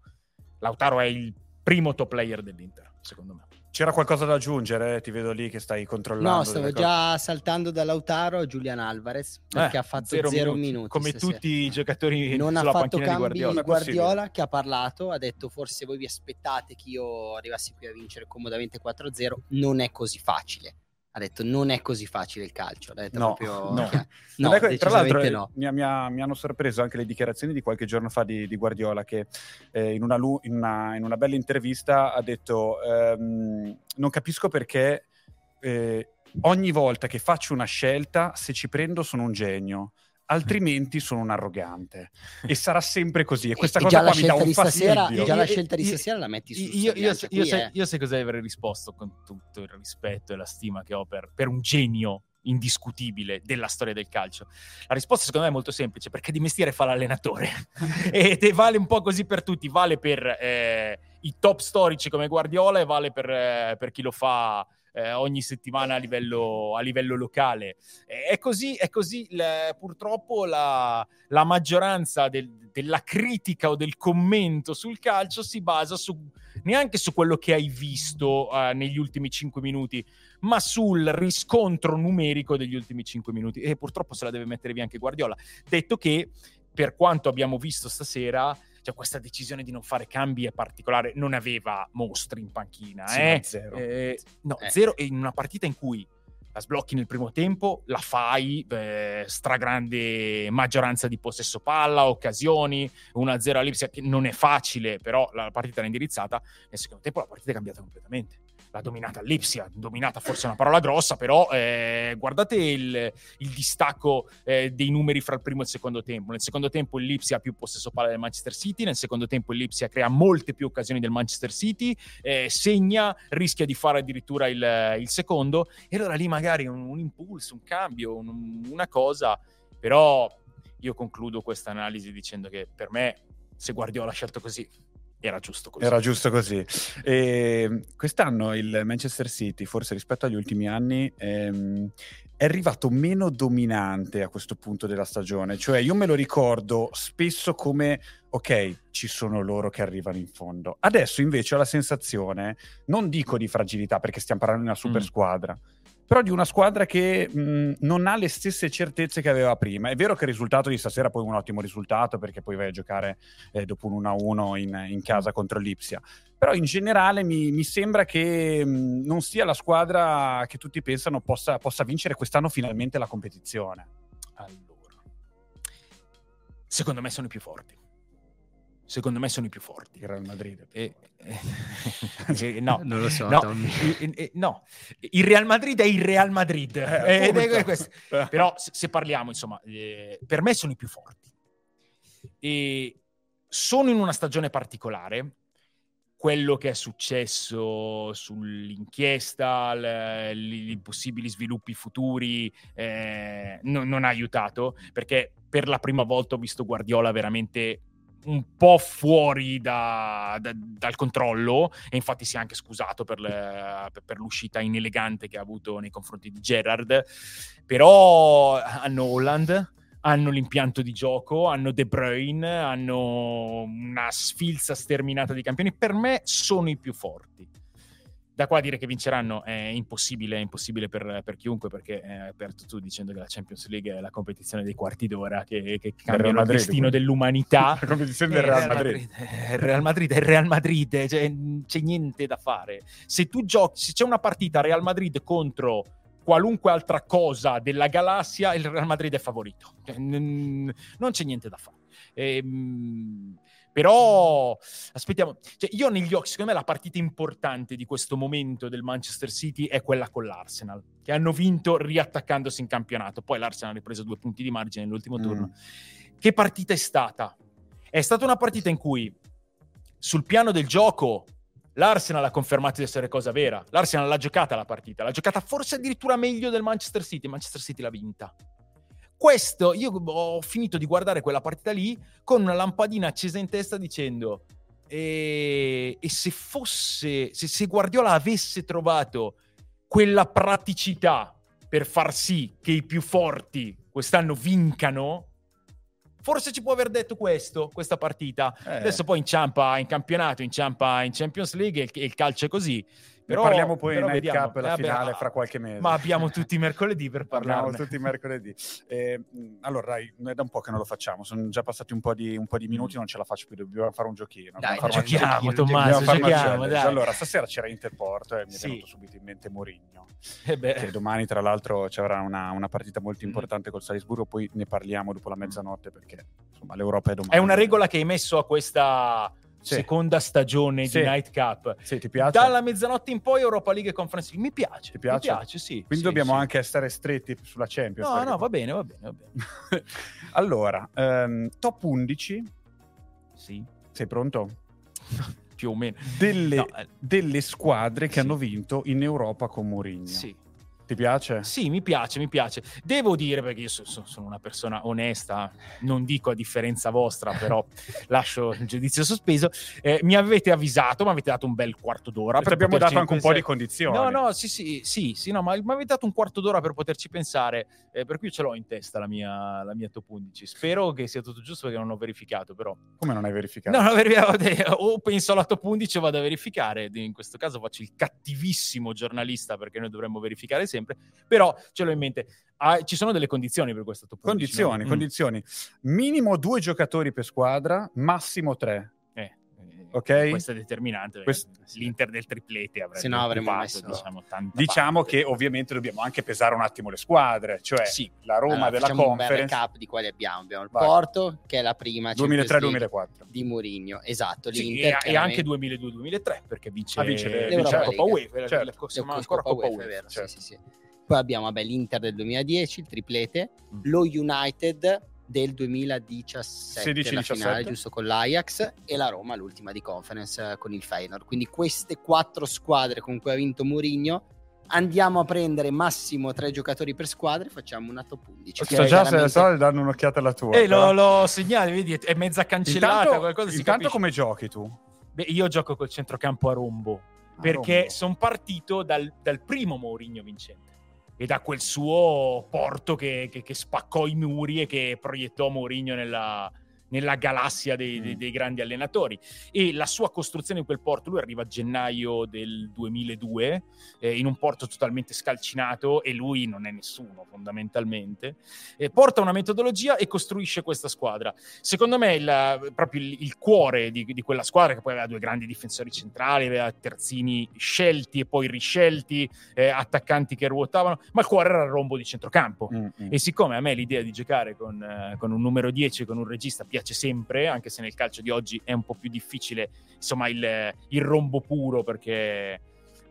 Lautaro è il primo top player dell'Inter, secondo me. C'era qualcosa da aggiungere? Ti vedo lì che stai controllando. No, stavo già saltando da Lautaro a Alvarez perché eh, ha fatto zero, zero minuti, minuti, come tutti i giocatori non ha fatto cambi Guardiola. Guardiola che ha parlato, ha detto forse voi vi aspettate che io arrivassi qui a vincere comodamente 4-0, non è così facile ha detto non è così facile il calcio. Ha detto no, proprio, no. no, è, tra l'altro eh, no. mi, mi, mi, hanno sorpreso anche le dichiarazioni di qualche giorno fa di, di Guardiola che eh, in, una, in, una, in, una, bella intervista ha detto ehm, non capisco perché eh, ogni volta che faccio una scelta se ci prendo sono un genio altrimenti sono un arrogante. E sarà sempre così. E questa e cosa qua mi dà un stasera, già la scelta di stasera la metti su io, io, io, io, sai, eh. io sai cosa avrei risposto con tutto il rispetto e la stima che ho per, per un genio indiscutibile della storia del calcio? La risposta secondo me è molto semplice, perché di mestiere fa l'allenatore. E, e, vale un po' così per tutti, vale per eh, i top storici come Guardiola e vale per, eh, per chi lo fa eh, ogni settimana a livello, a livello locale. È così, è così le, purtroppo la, la maggioranza del, della critica o del commento sul calcio si basa su, neanche su quello che hai visto uh, negli ultimi 5 minuti, ma sul riscontro numerico degli ultimi 5 minuti. E purtroppo se la deve mettere via anche Guardiola. Detto che, per quanto abbiamo visto stasera, cioè questa decisione di non fare cambi è particolare, non aveva mostri in panchina, sì, eh? zero. Eh, no, eh. zero in una partita in cui la sblocchi nel primo tempo, la fai, eh, stragrande maggioranza di possesso palla, occasioni, 1-0 all'Ipsia che non è facile, però la partita era indirizzata, nel secondo tempo la partita è cambiata completamente l'ha dominata l'Ipsia, dominata forse è una parola grossa, però eh, guardate il, il distacco eh, dei numeri fra il primo e il secondo tempo. Nel secondo tempo Lipsia ha più possesso palla del Manchester City, nel secondo tempo Lipsia crea molte più occasioni del Manchester City, eh, segna, rischia di fare addirittura il, il, secondo, e allora lì magari un, un impulso, un cambio, un, una cosa, però io concludo questa analisi dicendo che per me se Guardiola ha scelto così era giusto così. Era giusto così. E quest'anno il Manchester City, forse rispetto agli ultimi anni, ehm, è arrivato meno dominante a questo punto della stagione. Cioè, io me lo ricordo spesso come, ok, ci sono loro che arrivano in fondo. Adesso invece ho la sensazione, non dico di fragilità perché stiamo parlando di una super mm. squadra, però di una squadra che mh, non ha le stesse certezze che aveva prima. È vero che il risultato di stasera poi è un ottimo risultato perché poi vai a giocare eh, dopo un 1-1 in, in, casa contro l'Ipsia, però in generale mi, mi sembra che mh, non sia la squadra che tutti pensano possa, possa vincere quest'anno finalmente la competizione. Allora, secondo me sono i più forti secondo me sono i più forti. Il Real Madrid. E, eh, no, non lo so. No, eh, no, il Real Madrid è il Real Madrid. Eh, eh Però se, parliamo, insomma, eh, per me sono i più forti. E sono in una stagione particolare. Quello che è successo sull'inchiesta, i possibili sviluppi futuri, eh, non, non ha aiutato perché per la prima volta ho visto Guardiola veramente un po' fuori da, da, dal controllo e infatti si è anche scusato per, le, per, l'uscita inelegante che ha avuto nei confronti di Gerard però hanno Holland hanno l'impianto di gioco, hanno De Bruyne, hanno una sfilza sterminata di campioni. Per me sono i più forti da qua a dire che vinceranno è impossibile, è impossibile per, per chiunque perché hai aperto tu dicendo che la Champions League è la competizione dei quarti d'ora che, che cambiano il destino dell'umanità. la competizione del Real, Real Madrid. Madrid. Il Real Madrid è il Real Madrid, cioè, c'è niente da fare. Se tu giochi, se c'è una partita Real Madrid contro qualunque altra cosa della galassia, il Real Madrid è favorito. Cioè, non c'è niente da fare. Ehm, però aspettiamo, cioè, io negli occhi, secondo me la partita importante di questo momento del Manchester City è quella con l'Arsenal, che hanno vinto riattaccandosi in campionato. Poi l'Arsenal ha preso due punti di margine nell'ultimo mm. turno. Che partita è stata? È stata una partita in cui sul piano del gioco l'Arsenal ha confermato di essere cosa vera. L'Arsenal l'ha giocata la partita, l'ha giocata forse addirittura meglio del Manchester City. Manchester City l'ha vinta. Questo, io ho finito di guardare quella partita lì con una lampadina accesa in testa dicendo e, e se fosse, se, se Guardiola avesse trovato quella praticità per far sì che i più forti quest'anno vincano, forse ci può aver detto questo, questa partita. Eh. Adesso poi inciampa in campionato, inciampa in Champions League e il calcio è così. Però, ne parliamo poi in Night Cup la eh, finale beh, fra qualche mese. Ma abbiamo tutti i mercoledì per parlare. Abbiamo tutti i mercoledì. Eh, allora, dai, è da un po' che non lo facciamo. Sono già passati un po' di, un po di minuti, non ce la faccio più. Dobbiamo fare un giochino. Dai, giochiamo, Tommaso, giochiamo, dai. Allora, stasera c'era Interporto e mi è sì. venuto subito in mente Mourinho. Eh che domani, tra l'altro, ci avrà una, una partita molto mm. importante mm. col Salisburgo. Poi ne parliamo dopo la mezzanotte perché, insomma, l'Europa è domani. È una regola che hai messo a questa sì. seconda stagione sì. di Night Cup. Sì, ti piace? Dalla mezzanotte in poi Europa League e Conference League. Mi piace. Ti piace? Mi piace, sì. Quindi sì, dobbiamo anche essere stretti sulla Champions. No, no, va bene, va bene, va bene. allora, um, top 11. Sì. Sei pronto? Più o meno. Delle, no, eh. delle squadre che hanno vinto in Europa con Mourinho. Sì. Ti piace? Sì, mi piace, mi piace. Devo dire, perché io so, so, sono una persona onesta, non dico a differenza vostra, però lascio il giudizio sospeso. Eh, mi avete avvisato, mi avete dato un bel quarto d'ora. Ci abbiamo dato anche un po' di condizioni. No, no, sì, sì, sì, sì no, ma mi avete dato un quarto d'ora per poterci pensare, eh, per cui ce l'ho in testa la mia, la mia top 11. Spero che sia tutto giusto perché non ho verificato, però. Come non hai verificato? No, non ho verificato. o penso alla top 11 o vado a verificare. In questo caso faccio il cattivissimo giornalista perché noi dovremmo verificare sempre, però ce l'ho in mente. Ah, ci sono delle condizioni per questo top Condizioni, no? Mm. condizioni. Minimo due giocatori per squadra, massimo tre. Ok? Questo è determinante. Questo, L'Inter del triplete avrebbe Se no avremmo messo, diciamo, diciamo che ovviamente dobbiamo anche pesare un attimo le squadre, cioè sì. la Roma allora, della Conference. un recap di quali abbiamo. Abbiamo il Vai. Porto, che è la prima 2003-2004 di Mourinho, esatto. Sì, e, e, anche 2002-2003 perché vince, ah, vince, vince la Coppa UEFA, certo. la, Coppa UEFA, UEFA, vero, certo. sì, sì, sì. Poi abbiamo vabbè, l'Inter del 2010, il triplete, mm. lo United del 2017, 16, la finale giusto con l'Ajax e la Roma l'ultima di conference eh, con il Feyenoord. Quindi queste quattro squadre con cui ha vinto Mourinho andiamo a prendere massimo tre giocatori per squadra e facciamo una top 11. Okay, sto già chiaramente... se danno un'occhiata alla tua. Eh, lo, lo segnali, vedi, è mezza cancellata. Intanto, qualcosa intanto come giochi tu? Beh, io gioco col centrocampo a rombo, a perché sono partito dal, dal primo Mourinho vincente e da quel suo porto che, che, che, spaccò i muri e che proiettò Mourinho nella, nella galassia dei, dei, mm. dei, grandi allenatori. E la sua costruzione in quel porto, lui arriva a gennaio del 2002, eh, in un porto totalmente scalcinato e lui non è nessuno fondamentalmente. Eh, porta una metodologia e costruisce questa squadra. Secondo me il, proprio il, il cuore di, di, quella squadra, che poi aveva due grandi difensori centrali, aveva terzini scelti e poi riscelti, eh, attaccanti che ruotavano, ma il cuore era il rombo di centrocampo. Mm-hmm. E siccome a me l'idea di giocare con, eh, con un numero 10, con un regista, piace piace sempre, anche se nel calcio di oggi è un po' più difficile, insomma, il, il rombo puro perché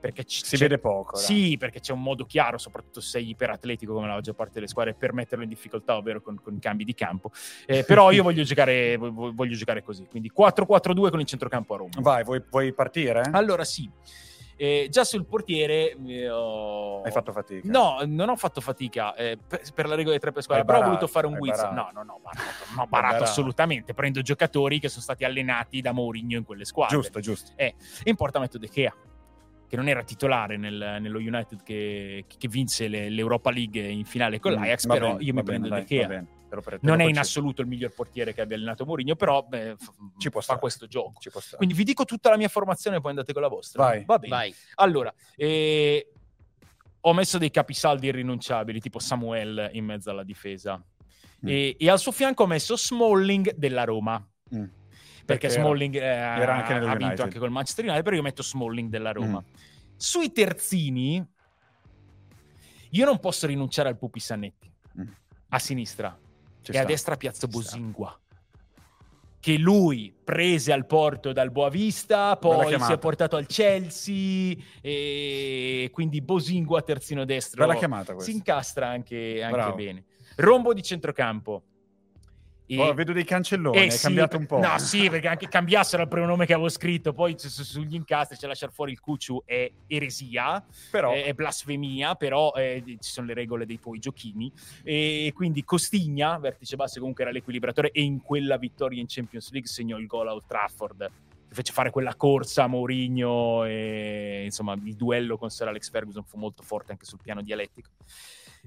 perché c- si vede poco. Sì, dai. perché c'è un modo chiaro, soprattutto se sei iperatletico come la maggior parte delle squadre, per metterlo in difficoltà, ovvero con, con i cambi di campo. Eh, però io voglio giocare, voglio giocare così, quindi 4-4-2 con il centrocampo a Roma. Vai, vuoi, vuoi partire? Allora sì. Eh, già sul portiere eh, ho... hai fatto fatica? No, non ho fatto fatica eh, per, per, la regola dei tre per squadra, però ho voluto fare un quiz. No, no, no, barato, no, barato assolutamente. Prendo giocatori che sono stati allenati da Mourinho in quelle squadre. Giusto, giusto. Eh, in porta metto De Gea che non era titolare nel, nello United che, che vinse le, l'Europa League in finale con mm, l'Ajax, però bene, io mi prendo bene, De Gea non è in assoluto il miglior portiere che abbia allenato Mourinho, però beh, ci può fa stare. questo gioco. Quindi vi dico tutta la mia formazione poi andate con la vostra. Vai. Va bene. Vai. Allora, eh, ho messo dei capisaldi irrinunciabili, tipo Samuel in mezzo alla difesa. Mm. E, e, al suo fianco ho messo Smalling della Roma. Mm. Perché, perché Smalling era, eh, era anche ha vinto anche col Manchester United, però io metto Smalling della Roma. Mm. Sui terzini, io non posso rinunciare al Pupi Sanetti. Mm. A sinistra e sta. a destra Piazza Bosingua. Che lui prese al porto dal Boavista, poi si è portato al Chelsea, e quindi Bosingua terzino destro. Bella chiamata questa. Si incastra anche, anche bene. Rombo di centrocampo. E... Oh, vedo dei cancelloni, eh, è sì, cambiato un po'. No, sì, perché anche cambiassero il primo nome che avevo scritto, poi su, su, sugli incastri c'è lasciare fuori il Cucciu è eresia, però... è, è blasfemia, però eh, ci sono le regole dei tuoi giochini. E quindi Costigna, vertice basso, comunque era l'equilibratore e in quella vittoria in Champions League segnò il gol a Old Trafford fece fare quella corsa a Mourinho e insomma il duello con Sir Alex Ferguson fu molto forte anche sul piano dialettico.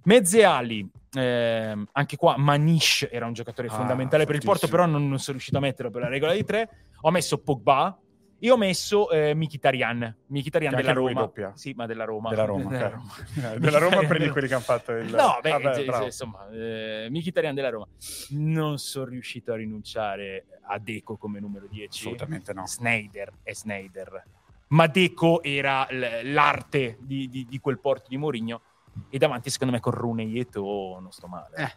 Mezze ali, eh, anche qua Manish era un giocatore ah, fondamentale per il Porto, però non, non, sono riuscito a metterlo per la regola di tre. Ho messo Pogba, io ho messo eh, Mkhitaryan, Mkhitaryan della Roma. Doppia. Sì, ma della Roma. Della Roma, della Roma, okay. della Roma prendi quelli che hanno fatto il... No, beh, Vabbè, eh, insomma, eh, Mkhitaryan della Roma. Non sono riuscito a rinunciare a Deco come numero 10. Assolutamente no. Snyder è Snyder. Ma Deco era l'arte di, di, di quel porto di Mourinho e davanti secondo me con Rooney e To non sto male. Eh.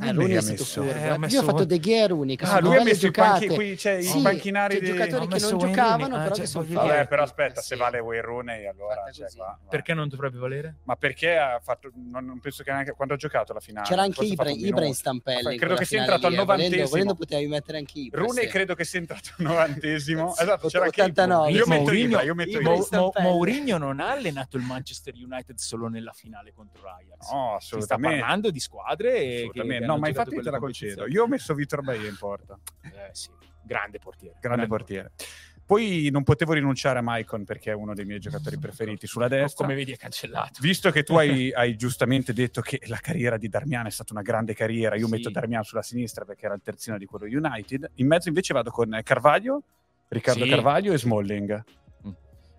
Ah, Rooney è stato messo, eh, messo... Io ho fatto De Gea Rooney. Ah, lui ha messo i, banchi, qui, cioè, sì, i banchinari di... giocatori che non giocavano, ah, però cioè, che sono Vabbè, però aspetta, se vale Wayne Rooney allora... Cioè, va, va. Perché non dovrebbe valere? Ma perché ha fatto... Non, non penso che neanche... Quando ha giocato la finale... C'era anche Ibra, Ibra in stampelle. Credo che sia entrato al eh, novantesimo. Volendo potevi mettere anche Ibra. Rooney credo che sia entrato al novantesimo. Esatto, c'era anche. Io metto Ibra, io metto Ibra. Mourinho non ha allenato il Manchester United solo nella finale contro Ajax. No, assolutamente. sta parlando di squadre No, ma infatti te la concedo. Io ho messo Vitor Baia in porta. Eh, sì. Grande portiere. Grande, grande portiere. portiere. Poi non potevo rinunciare a Maicon perché è uno dei miei giocatori preferiti sulla destra. Come vedi è cancellato. Visto che tu hai, hai giustamente detto che la carriera di Darmian è stata una grande carriera, io sì. metto Darmian sulla sinistra perché era il terzino di quello United. In mezzo invece vado con Carvaglio, Riccardo sì. Carvaglio e Smalling.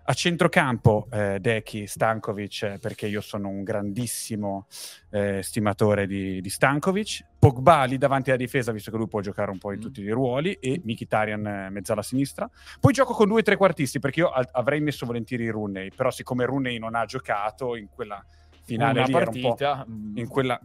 A centrocampo eh, Deki, Stankovic, eh, perché io sono un grandissimo eh, stimatore di, di, Stankovic. Pogba lì davanti alla difesa, visto che lui può giocare un po' in mm. tutti i ruoli, e Mkhitaryan eh, mezzala sinistra. Poi gioco con due trequartisti, perché io a- avrei messo volentieri Rooney, però siccome Rooney non ha giocato in quella finale Una lì, partita, in quella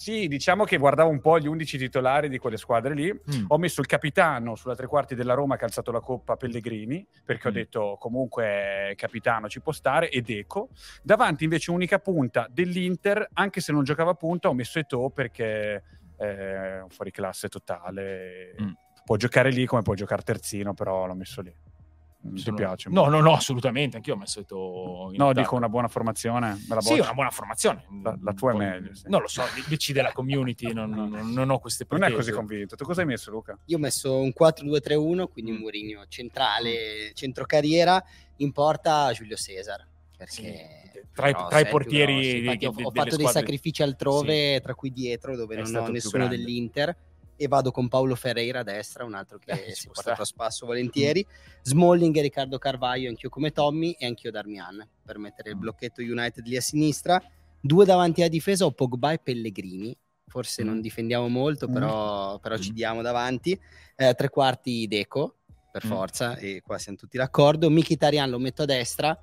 sì, diciamo che guardavo un po' gli undici titolari di quelle squadre lì. Mm. Ho messo il capitano sulla tre quarti della Roma che ha alzato la coppa Pellegrini, perché mm. ho detto comunque capitano ci può stare, ed Eco. Davanti invece unica punta dell'Inter, anche se non giocava punta, ho messo Eto perché è un fuori classe totale. Mm. Può giocare lì come può giocare terzino, però l'ho messo lì. Mi sono... piace? No, no, no, assolutamente. Anch'io ho messo no, dico una buona formazione. Sì, una buona formazione. La, la tua è meglio. Sì. Non lo so, decide la community. non, non, non, ho queste pretese. Non è così convinto. Tu cosa hai messo, Luca? Io ho messo un 4-2-3-1, quindi un mm. Mourinho centrale, centrocarriera. In porta Giulio Cesar. Perché. Sì tra, i, tra i portieri no, sì, di, ho, ho fatto dei sacrifici altrove, sì. tra cui dietro, dove È non ho nessuno dell'Inter e vado con Paolo Ferreira a destra, un altro che eh, si è portato a spasso volentieri. Smalling e Riccardo Carvaio, anch'io come Tommy e anch'io Darmian per mettere il mm. blocchetto United lì a sinistra. Due davanti a difesa ho Pogba e Pellegrini. Forse mm. non difendiamo molto, mm. però, però ci mm. diamo davanti. Eh, tre quarti Deco, per mm. forza, e qua siamo tutti d'accordo. Mkhitaryan lo metto a destra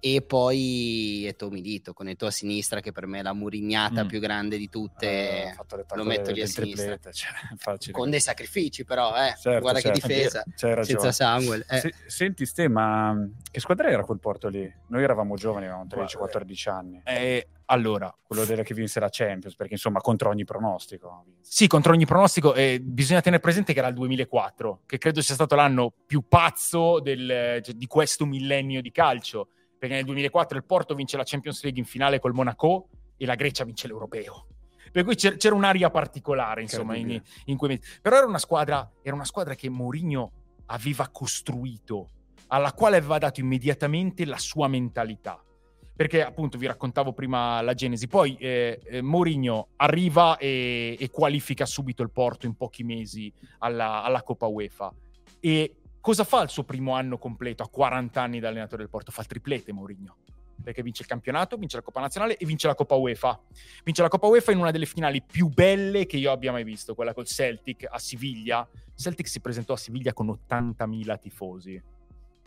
e poi Eto Milito con Eto a sinistra che per me è la murignata mm. più grande di tutte eh, lo metto lì a sinistra triplete, cioè, con dei sacrifici però eh. certo, guarda certo. che difesa senza Samuel eh. Se, senti Ste ma che squadra era quel Porto lì? noi eravamo giovani avevamo 13-14 anni eh, allora quello della che vinse la Champions perché insomma contro ogni pronostico sì contro ogni pronostico e bisogna tenere presente che era il 2004 che credo sia stato l'anno più pazzo del, cioè, di questo millennio di calcio perché nel 2004 il Porto vince la Champions League in finale col Monaco e la Grecia vince l'Europeo. Per cui c'era un'aria particolare, insomma, in, in quei mesi. Però era una squadra, era una squadra che Mourinho aveva costruito, alla quale aveva dato immediatamente la sua mentalità. Perché appunto vi raccontavo prima la genesi, poi eh, eh, Mourinho arriva e, e, qualifica subito il Porto in pochi mesi alla, alla Coppa UEFA e Cosa fa il suo primo anno completo a 40 anni da allenatore del Porto? Fa il triplete Mourinho. Perché vince il campionato, vince la Coppa Nazionale e vince la Coppa UEFA. Vince la Coppa UEFA in una delle finali più belle che io abbia mai visto, quella col Celtic a Siviglia. Celtic si presentò a Siviglia con 80.000 tifosi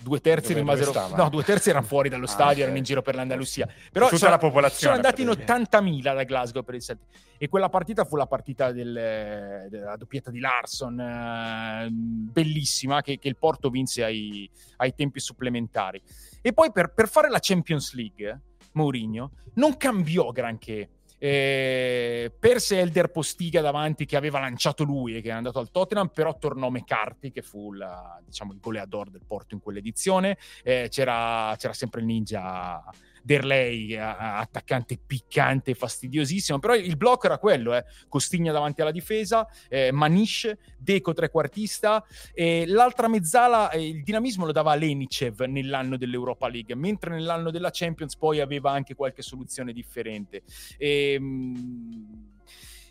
due terzi Dove rimasero no, due terzi erano fuori dallo ah, stadio, okay. erano in giro per l'Andalusia. Però tutta sono, la popolazione sono andati in 80.000 da Glasgow per il Celtic. E quella partita fu la partita del, della doppietta di Larson, eh, bellissima, che, che, il Porto vinse ai, ai tempi supplementari. E poi per, per fare la Champions League, Mourinho non cambiò granché eh, perse Elder Postiga davanti che aveva lanciato lui e che è andato al Tottenham, però tornò McCarthy che fu la, diciamo, il goleador del Porto in quell'edizione. Eh, c'era, c'era sempre il ninja Derlei, attaccante piccante, fastidiosissimo, però il blocco era quello, eh. Costigna davanti alla difesa, eh, Manish, Deco trequartista, e l'altra mezzala, eh, il dinamismo lo dava Lenicev nell'anno dell'Europa League, mentre nell'anno della Champions poi aveva anche qualche soluzione differente. Ehm,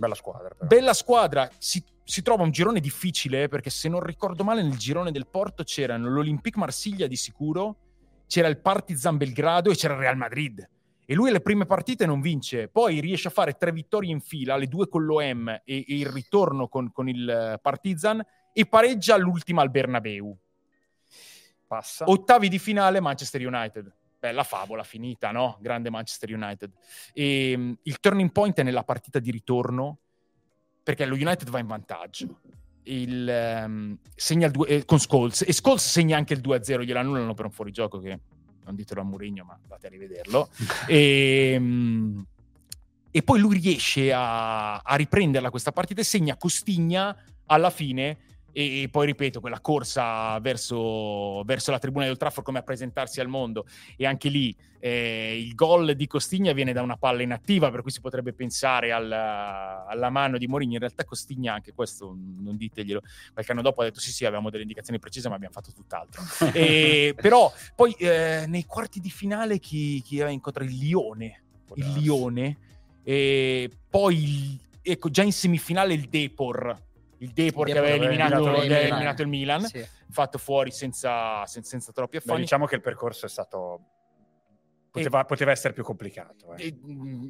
Bella squadra. Però. Bella squadra, si, si, trova un girone difficile perché se non ricordo male nel girone del Porto c'erano l'Olympique Marsiglia di sicuro, c'era il Partizan Belgrado e c'era il Real Madrid. E lui alle prime partite non vince, poi riesce a fare tre vittorie in fila, le due con l'OM e, e il ritorno con, con, il Partizan, e pareggia l'ultima al Bernabeu. Passa. Ottavi di finale Manchester United. Bella favola finita, no? Grande Manchester United. E, um, il turning point è nella partita di ritorno, perché lo United va in vantaggio il, um, segna il due, eh, con Scholes e Scholes segna anche il 2-0, glielo annullano per un fuorigioco che non ditelo a Mourinho, ma andate a rivederlo. e, um, e, poi lui riesce a, a riprenderla questa partita e segna Costigna alla fine e, poi ripeto, quella corsa verso, verso la tribuna di Old Trafford come a presentarsi al mondo. E anche lì eh, il gol di Costigna viene da una palla inattiva per cui si potrebbe pensare alla, alla mano di Mourinho. In realtà Costigna anche questo non diteglielo qualche anno dopo ha detto sì sì avevamo delle indicazioni precise ma abbiamo fatto tutt'altro. E, però poi eh, nei quarti di finale chi, chi aveva incontrato? Il Lione. Il Lione. E poi ecco già in semifinale il Depor il Depor che aveva eliminato, eliminato, il, eliminato il Milan, sì. fatto fuori senza, senza, senza troppi affari. Beh, diciamo che il percorso è stato... Poteva, e, poteva essere più complicato. Eh. E,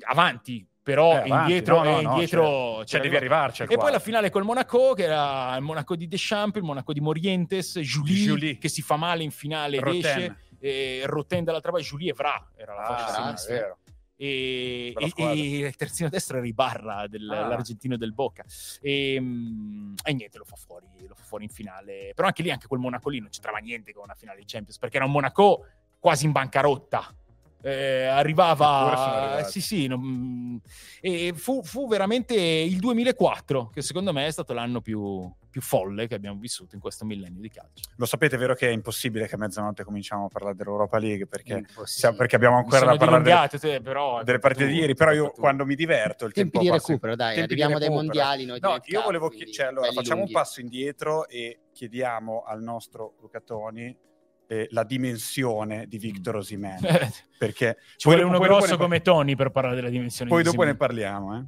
avanti, però eh, avanti, indietro, no, no, no, indietro cioè, cioè devi arrivarci. E poi la finale col Monaco, che era il Monaco di Deschamps, il Monaco di Morientes, Julie, Julie. che si fa male in finale ed esce, e Roten dall'altra parte, Julie Evra era la ah, fascia sinistra e, e, e, il terzino destro era Ibarra dell'argentino ah. del Bocca e, mm, e, niente lo fa fuori lo fa fuori in finale. Però anche lì anche quel Monaco lì non c'entrava niente con una finale di Champions perché era un Monaco quasi in bancarotta. Eh, arrivava sì sì non, e fu, fu, veramente il 2004 che secondo me è stato l'anno più, più, folle che abbiamo vissuto in questo millennio di calcio lo sapete vero che è impossibile che a mezzanotte cominciamo a parlare dell'Europa League perché, siamo, perché abbiamo ancora da parlare delle, te, però, delle partite tu, di ieri però io tu. quando mi diverto il tempi tempo di recupero passa, dai arriviamo dai mondiali noi no, io volevo chiedere cioè, allora, facciamo lunghi. un passo indietro e chiediamo al nostro Luca Toni eh, la dimensione di Victor Osimhen. perché ci vuole uno grosso ne... come Tony per parlare della dimensione poi dopo ne parliamo. Eh.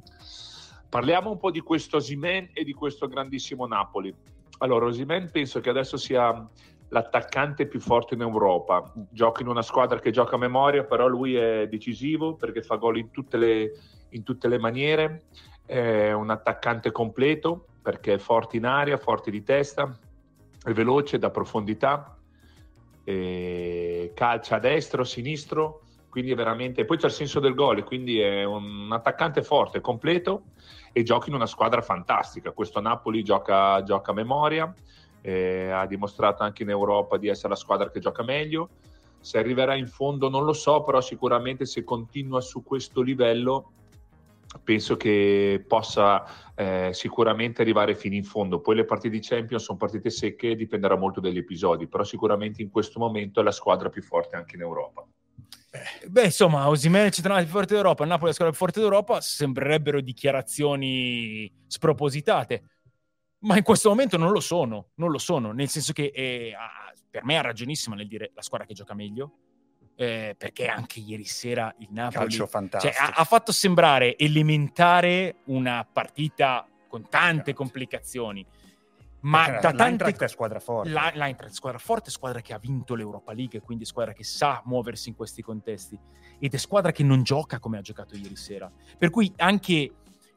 Parliamo un po' di questo Osimen e di questo grandissimo Napoli. Allora, Osimen penso che adesso sia l'attaccante più forte in Europa. Gioca in una squadra che gioca a memoria, però lui è decisivo perché fa gol in tutte le, in tutte le maniere. È un attaccante completo perché è forte in aria, forte di testa, è veloce da profondità, calcia a destra o sinistro, quindi veramente... Poi c'è il senso del gol, quindi è un attaccante forte, completo e gioca in una squadra fantastica. Questo Napoli gioca, gioca a memoria, eh, ha dimostrato anche in Europa di essere la squadra che gioca meglio. Se arriverà in fondo non lo so, però sicuramente se continua su questo livello penso che possa eh, sicuramente arrivare fino in fondo. Poi le partite di Champions sono partite secche, dipenderà molto dagli episodi, però sicuramente in questo momento è la squadra più forte anche in Europa. Beh, insomma, Osimene centrale più forte d'Europa, Napoli è la squadra più forte d'Europa, sembrerebbero dichiarazioni spropositate, ma in questo momento non lo sono, non lo sono, nel senso che eh, per me ha ragionissimo nel dire la squadra che gioca meglio, eh, perché anche ieri sera il Napoli. Cioè, ha, ha, fatto sembrare elementare una partita con tante complicazioni ma perché da tante è squadra forte. La, L'Eintracht è squadra forte, squadra che ha vinto l'Europa League, quindi squadra che sa muoversi in questi contesti ed è squadra che non gioca come ha giocato ieri sera. Per cui anche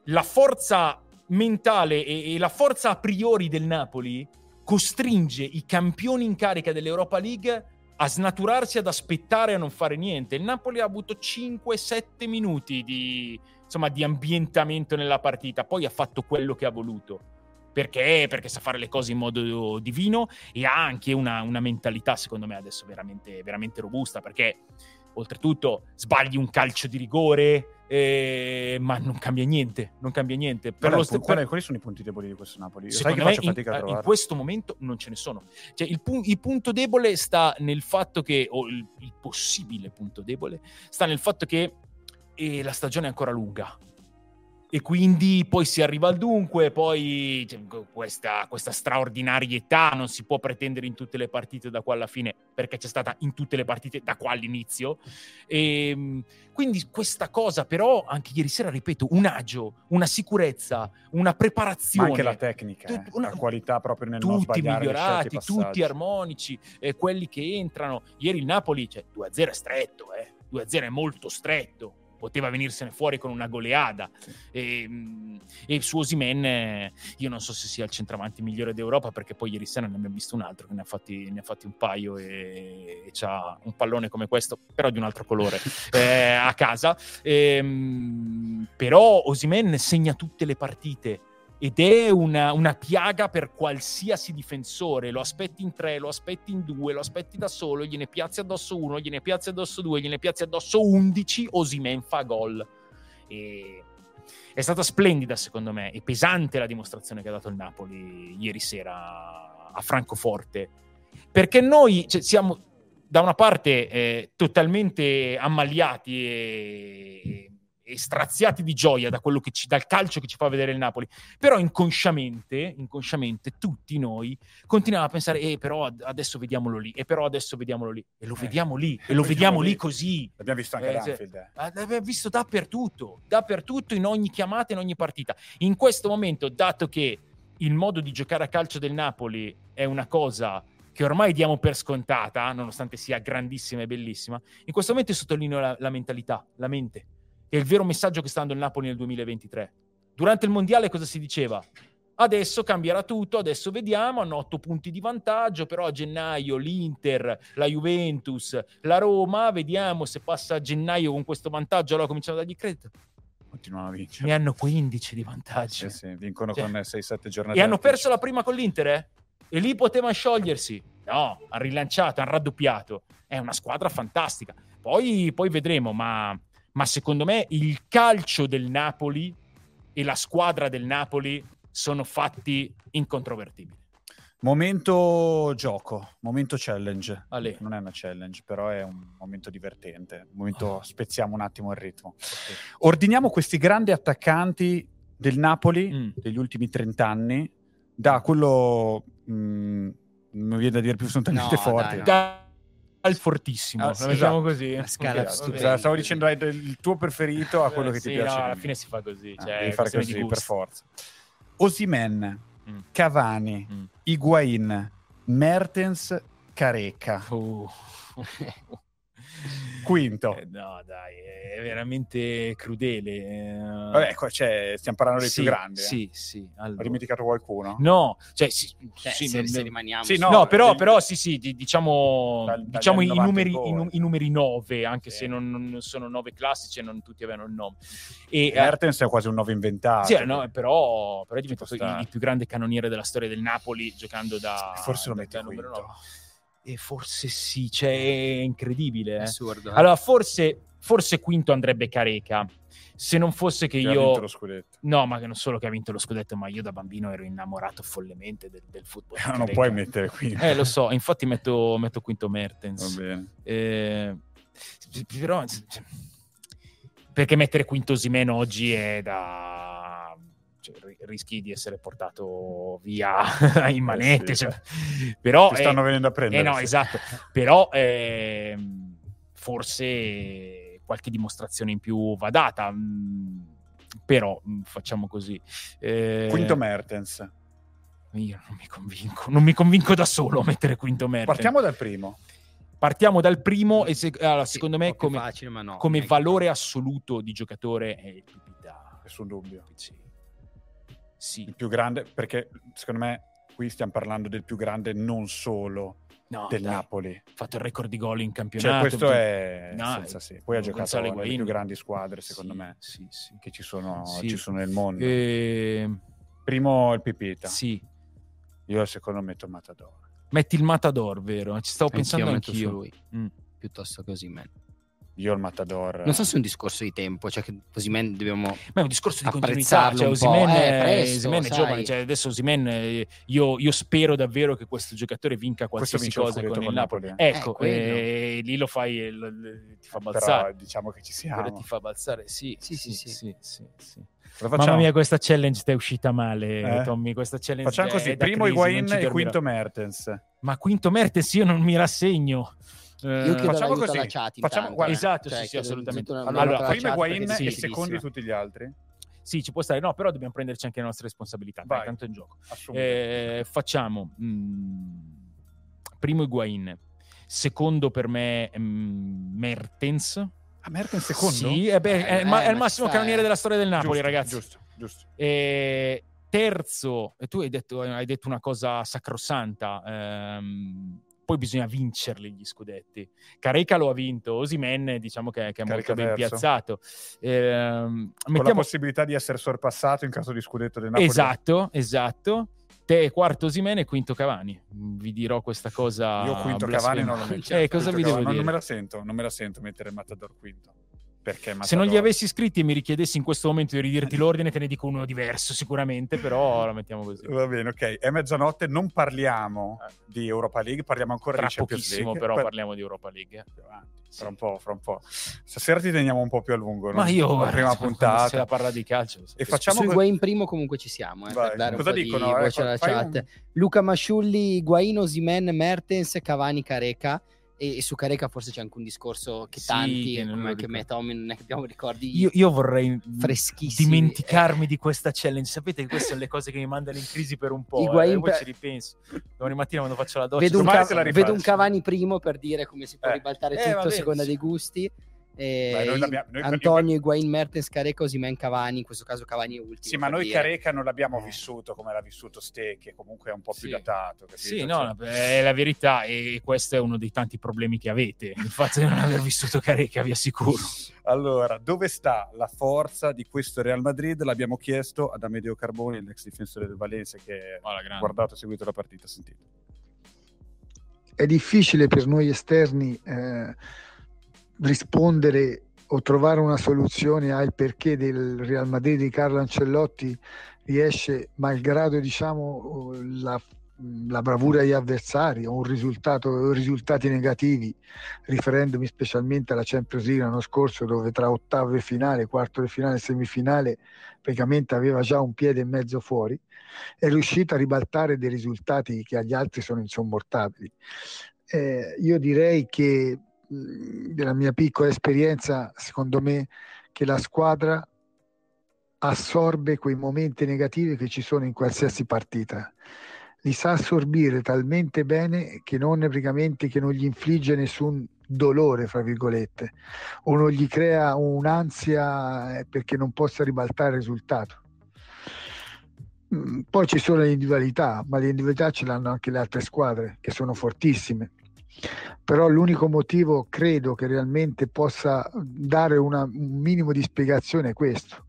la forza mentale e, e la forza a priori del Napoli costringe i campioni in carica dell'Europa League a snaturarsi, ad aspettare a non fare niente. Il Napoli ha avuto 5-7 minuti di, insomma, di ambientamento nella partita, poi ha fatto quello che ha voluto perché? Perché sa fare le cose in modo divino e ha anche una, una mentalità, secondo me, adesso veramente, veramente robusta, perché oltretutto sbagli un calcio di rigore, eh, ma non cambia niente, non cambia niente. Per qual, st- qual, quali sono i punti deboli di questo Napoli? Secondo me in, in, questo momento non ce ne sono. Cioè, il, pu- il, punto debole sta nel fatto che, o il, il possibile punto debole, sta nel fatto che eh, la stagione è ancora lunga e quindi poi si arriva al dunque, poi cioè, questa, questa, straordinarietà non si può pretendere in tutte le partite da qua alla fine, perché c'è stata in tutte le partite da qua all'inizio. E, ehm, quindi questa cosa però, anche ieri sera, ripeto, un agio, una sicurezza, una preparazione. Ma anche la tecnica, tut- una, la qualità proprio nel tutti migliorati, tutti armonici, eh, quelli che entrano. Ieri il Napoli, cioè 2-0 è stretto, eh. 2-0 è molto stretto poteva venirsene fuori con una goleada. E, mm, e su Osimen, io non so se sia il centravanti migliore d'Europa, perché poi ieri sera ne abbiamo visto un altro che ne ha fatti, ne ha fatti un paio e, e ha un pallone come questo, però di un altro colore, eh, a casa. E, ehm, però Osimen segna tutte le partite ed è una, una, piaga per qualsiasi difensore. Lo aspetti in tre, lo aspetti in due, lo aspetti da solo, gliene piazzi addosso uno, gliene piazzi addosso due, gliene piazzi addosso undici, Osimen fa gol. E è stata splendida secondo me e pesante la dimostrazione che ha dato il Napoli ieri sera a Francoforte. Perché noi cioè, siamo da una parte eh, totalmente ammaliati e e straziati di gioia da quello che ci, dal calcio che ci fa vedere il Napoli. Però inconsciamente, inconsciamente tutti noi continuiamo a pensare, eh, però adesso vediamolo lì, e però adesso vediamolo lì, e lo eh, vediamo lì, e lo vediamo lì, così. L'abbiamo visto anche eh, Danfield. Eh. L'abbiamo visto dappertutto, dappertutto, in ogni chiamata, in ogni partita. In questo momento, dato che il modo di giocare a calcio del Napoli è una cosa che ormai diamo per scontata, nonostante sia grandissima e bellissima, in questo momento sottolineo la, la mentalità, la mente è il vero messaggio che sta dando il Napoli nel 2023. Durante il mondiale cosa si diceva? Adesso cambierà tutto, adesso vediamo, hanno otto punti di vantaggio, però a gennaio l'Inter, la Juventus, la Roma, vediamo se passa a gennaio con questo vantaggio, allora cominciano a dargli credito. Continuano a vincere. Ne hanno 15 di vantaggio. Sì, sì, vincono cioè, con 6-7 giornate. E hanno perso la prima con l'Inter, eh? E lì potevano sciogliersi. No, hanno rilanciato, hanno raddoppiato. È una squadra fantastica. Poi, poi vedremo, ma ma secondo me il calcio del Napoli e la squadra del Napoli sono fatti incontrovertibili. Momento gioco, momento challenge. Ale. Non è una challenge, però è un momento divertente. Un momento oh. spezziamo un attimo il ritmo. Okay. Ordiniamo questi grandi attaccanti del Napoli mm. degli ultimi 30 anni, da quello mh, mm, non viene da dire più sono talmente no, forti. Dai, no. Al fortissimo, ah, sì, diciamo così. La scala okay, Stavo dicendo il tuo preferito a quello che sì, ti piace. No, alla fine si fa così. Ah, cioè, devi fare così per forza. Osimen, mm. Cavani, mm. Higuain, Mertens, Careca. Uh. Quinto. Eh, no, dai, è veramente crudele. Eh. Vabbè, qua c'è, stiamo parlando dei sì, più grandi. Sì, eh. sì. Allora. Ho dimenticato qualcuno? No, cioè, sì, cioè sì, se, se rimaniamo. Sì, no, no però, però, sì, sì, diciamo, dal, diciamo i, numeri, i, i, numeri 9, anche sì. se non, non, sono 9 classici e non tutti avevano il nome. E, Mertens è quasi un 9 inventato. Sì, no, però, però è diventato il, il, più grande cannoniere della storia del Napoli giocando da... Forse lo mette numero 9. E forse sì, cioè è incredibile. Eh. Assurdo. Eh? Allora, forse, forse quinto andrebbe Careca. Se non fosse che, che io. Ha vinto lo scudetto. No, ma che non solo che ha vinto lo scudetto, ma io da bambino ero innamorato follemente del, del football. No, non puoi mettere quinto. Eh, lo so, infatti metto, metto quinto Mertens. Va bene. Eh, però. Perché mettere quinto Simen oggi è da cioè, rischi di essere portato via in manette. Eh sì, cioè, però, Ti stanno eh, venendo a prendere. Eh no, esatto. però eh, forse qualche dimostrazione in più va data. Mm, però mm, facciamo così. Eh, Quinto Mertens. Io non mi convinco, non mi convinco da solo a mettere quinto Mertens. Partiamo dal primo. Partiamo dal primo e se, allora, sì, secondo me come, facile, no, come valore assoluto di giocatore è il Pipita. Nessun dubbio. Sì sì. Il più grande, perché secondo me qui stiamo parlando del più grande non solo no, del dai. Napoli. Ha fatto il record di gol in campionato. Cioè, questo è no, senza sì. Poi ha giocato nelle più grandi squadre, secondo sì, me, sì, sì. che ci sono, ci sono, nel mondo. E... Primo il Pipita. Sì. Io al secondo metto Matador. Metti il Matador, vero? Ci stavo anch'io pensando anch'io. lui. Mm. Piuttosto così, man. Io il Matador. Non so se è un discorso di tempo, cioè che Osimen dobbiamo. Ma è un discorso di continuità. Cioè, Osimen, eh, presto, Osimen è giovane. Cioè, adesso Osimen, eh, io, io, spero davvero che questo giocatore vinca qualsiasi cosa con il Napoli. Napoli. Ecco, eh, eh, lì lo fai, lo, lo, ti fa balzare. Però diciamo che ci siamo. Però ti fa balzare, sì. Sì, sì, sì. sì, sì, sì. Mamma mia, questa challenge ti è uscita male, eh? Tommy. Questa challenge Facciamo così: primo Higuain e quinto Mertens. Ma quinto Mertens io non mi rassegno. Io chiedo facciamo così. Chat facciamo, guarda, esatto, cioè, sì, sì, assolutamente. Allora, prima Higuain e secondi tutti gli altri. Sì, ci può stare, no, però dobbiamo prenderci anche le nostre responsabilità. Vai. Tanto è in gioco. Eh, facciamo mh, mm, primo Higuain, secondo per me mh, mm, Mertens. Ah, Mertens secondo? Sì, è, beh, eh, è, eh, è il massimo cannoniere della storia del Napoli, giusto, ragazzi. Giusto, giusto. Terzo, tu hai detto, hai detto una cosa sacrosanta. Ehm, poi bisogna vincerli gli scudetti. Careca lo ha vinto, Osimen diciamo che, che è molto ben piazzato. Eh, Con mettiamo... la possibilità di essere sorpassato in caso di scudetto del Napoli. Esatto, esatto. Te quarto Osimen e quinto Cavani. Vi dirò questa cosa. Io quinto Cavani non lo metto. Eh, cosa vi devo dire? Non me la sento, non me la sento mettere Matador quinto. Se non li avessi iscritti e mi richiedessi in questo momento di ridirti l'ordine, te ne dico uno diverso sicuramente, però la mettiamo così. Va bene, ok. È mezzanotte, non parliamo eh. di Europa League, parliamo ancora Tra di Champions pochissimo, League. però per... parliamo di Europa League. Sì. Fra un po', fra un po'. Stasera ti teniamo un po' più a lungo. Ma io, la prima puntata. Se la parla di calcio. E facciamo Su Higuain primo comunque ci siamo, eh, per dare Cosa dicono? Eh, chat. Un... Luca Masciulli, Higuain, Simen, Mertens, Cavani, Careca e, e, su Careca forse c'è anche un discorso che sì, tanti, che come anche me Tommy, non è che abbiamo ricordi io, io vorrei dimenticarmi eh. di questa challenge. Sapete che queste sono le cose che mi mandano in crisi per un po'. Eh, poi ci ripenso. Domani mattina quando faccio la doccia... Vedo un, cav- vedo un Cavani primo per dire come si può eh. ribaltare eh, tutto a seconda dei gusti. Eh, Beh, noi noi Antonio, Higuain, Mertens, Careca, Osimen, Cavani, in questo caso Cavani è ultimo. Sì, ma noi dire. Careca non l'abbiamo eh. vissuto come l'ha vissuto Ste, che comunque è un po' più sì. datato. Capito? Sì, no, è la verità e questo è uno dei tanti problemi che avete, il fatto di non aver vissuto Careca, vi assicuro. Allora, dove sta la forza di questo Real Madrid? L'abbiamo chiesto ad Amedeo Carboni, l'ex difensore del Valencia che ha oh, guardato e seguito la partita, sentito. È difficile per noi esterni... Eh rispondere o trovare una soluzione al perché del Real Madrid di Carlo Ancellotti riesce, malgrado diciamo, la, la bravura degli avversari o risultati negativi, riferendomi specialmente alla Champions League l'anno scorso dove tra ottavo e finale, quarto di finale e semifinale praticamente aveva già un piede e mezzo fuori, è riuscito a ribaltare dei risultati che agli altri sono insommortabili eh, io direi che della mia piccola esperienza, secondo me, che la squadra assorbe quei momenti negativi che ci sono in qualsiasi partita. Li sa assorbire talmente bene che non praticamente che non gli infligge nessun dolore, fra virgolette, o non gli crea un'ansia eh, perché non possa ribaltare il risultato. Mm, poi ci sono le individualità, ma le individualità ce l'hanno anche le altre squadre che sono fortissime. Però l'unico motivo credo che realmente possa dare una, un minimo di spiegazione è questo,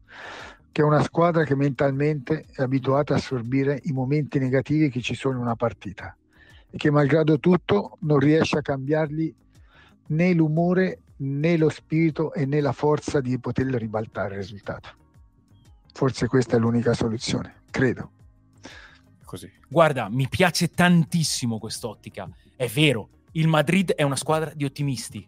che è una squadra che mentalmente è abituata a assorbire i momenti negativi che ci sono in una partita e che malgrado tutto non riesce a cambiarli né l'umore né lo spirito e né la forza di poter ribaltare il risultato. Forse questa è l'unica soluzione, credo. Così. Guarda, mi piace tantissimo quest'ottica. È vero, il Madrid è una squadra di ottimisti.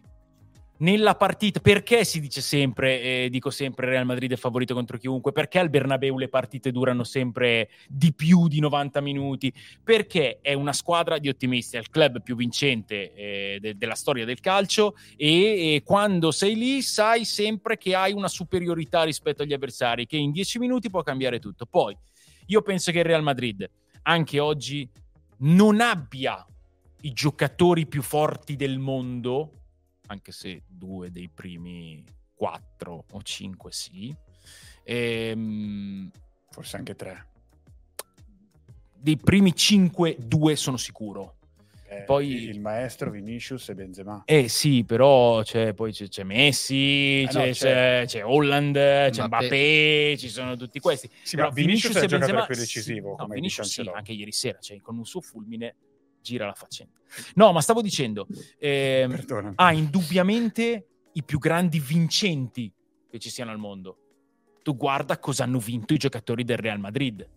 Nella partita, perché si dice sempre, eh, dico sempre, Real Madrid è favorito contro chiunque? Perché al Bernabeu le partite durano sempre di più di 90 minuti? Perché è una squadra di ottimisti, è il club più vincente eh, de- della storia del calcio e, e quando sei lì sai sempre che hai una superiorità rispetto agli avversari, che in 10 minuti può cambiare tutto. Poi, io penso che il Real Madrid, anche oggi, non abbia i giocatori più forti del mondo, anche se due dei primi quattro o cinque sì, ehm, forse anche tre. Dei primi cinque, due sono sicuro. Eh, poi il maestro Vinicius e Benzema. Eh sì, però c'è, poi c'è, c'è Messi, eh c'è, no, c'è, c'è, Holland, c'è Mbappé, ci sono tutti questi. Sì, però Vinicius, Vinicius è il giocatore più decisivo. No, Vinicius sì, anche ieri sera, cioè, con un suo fulmine gira la faccenda. No, ma stavo dicendo, eh, ha indubbiamente i più grandi vincenti che ci siano al mondo. Tu guarda cosa hanno vinto i giocatori del Real Madrid.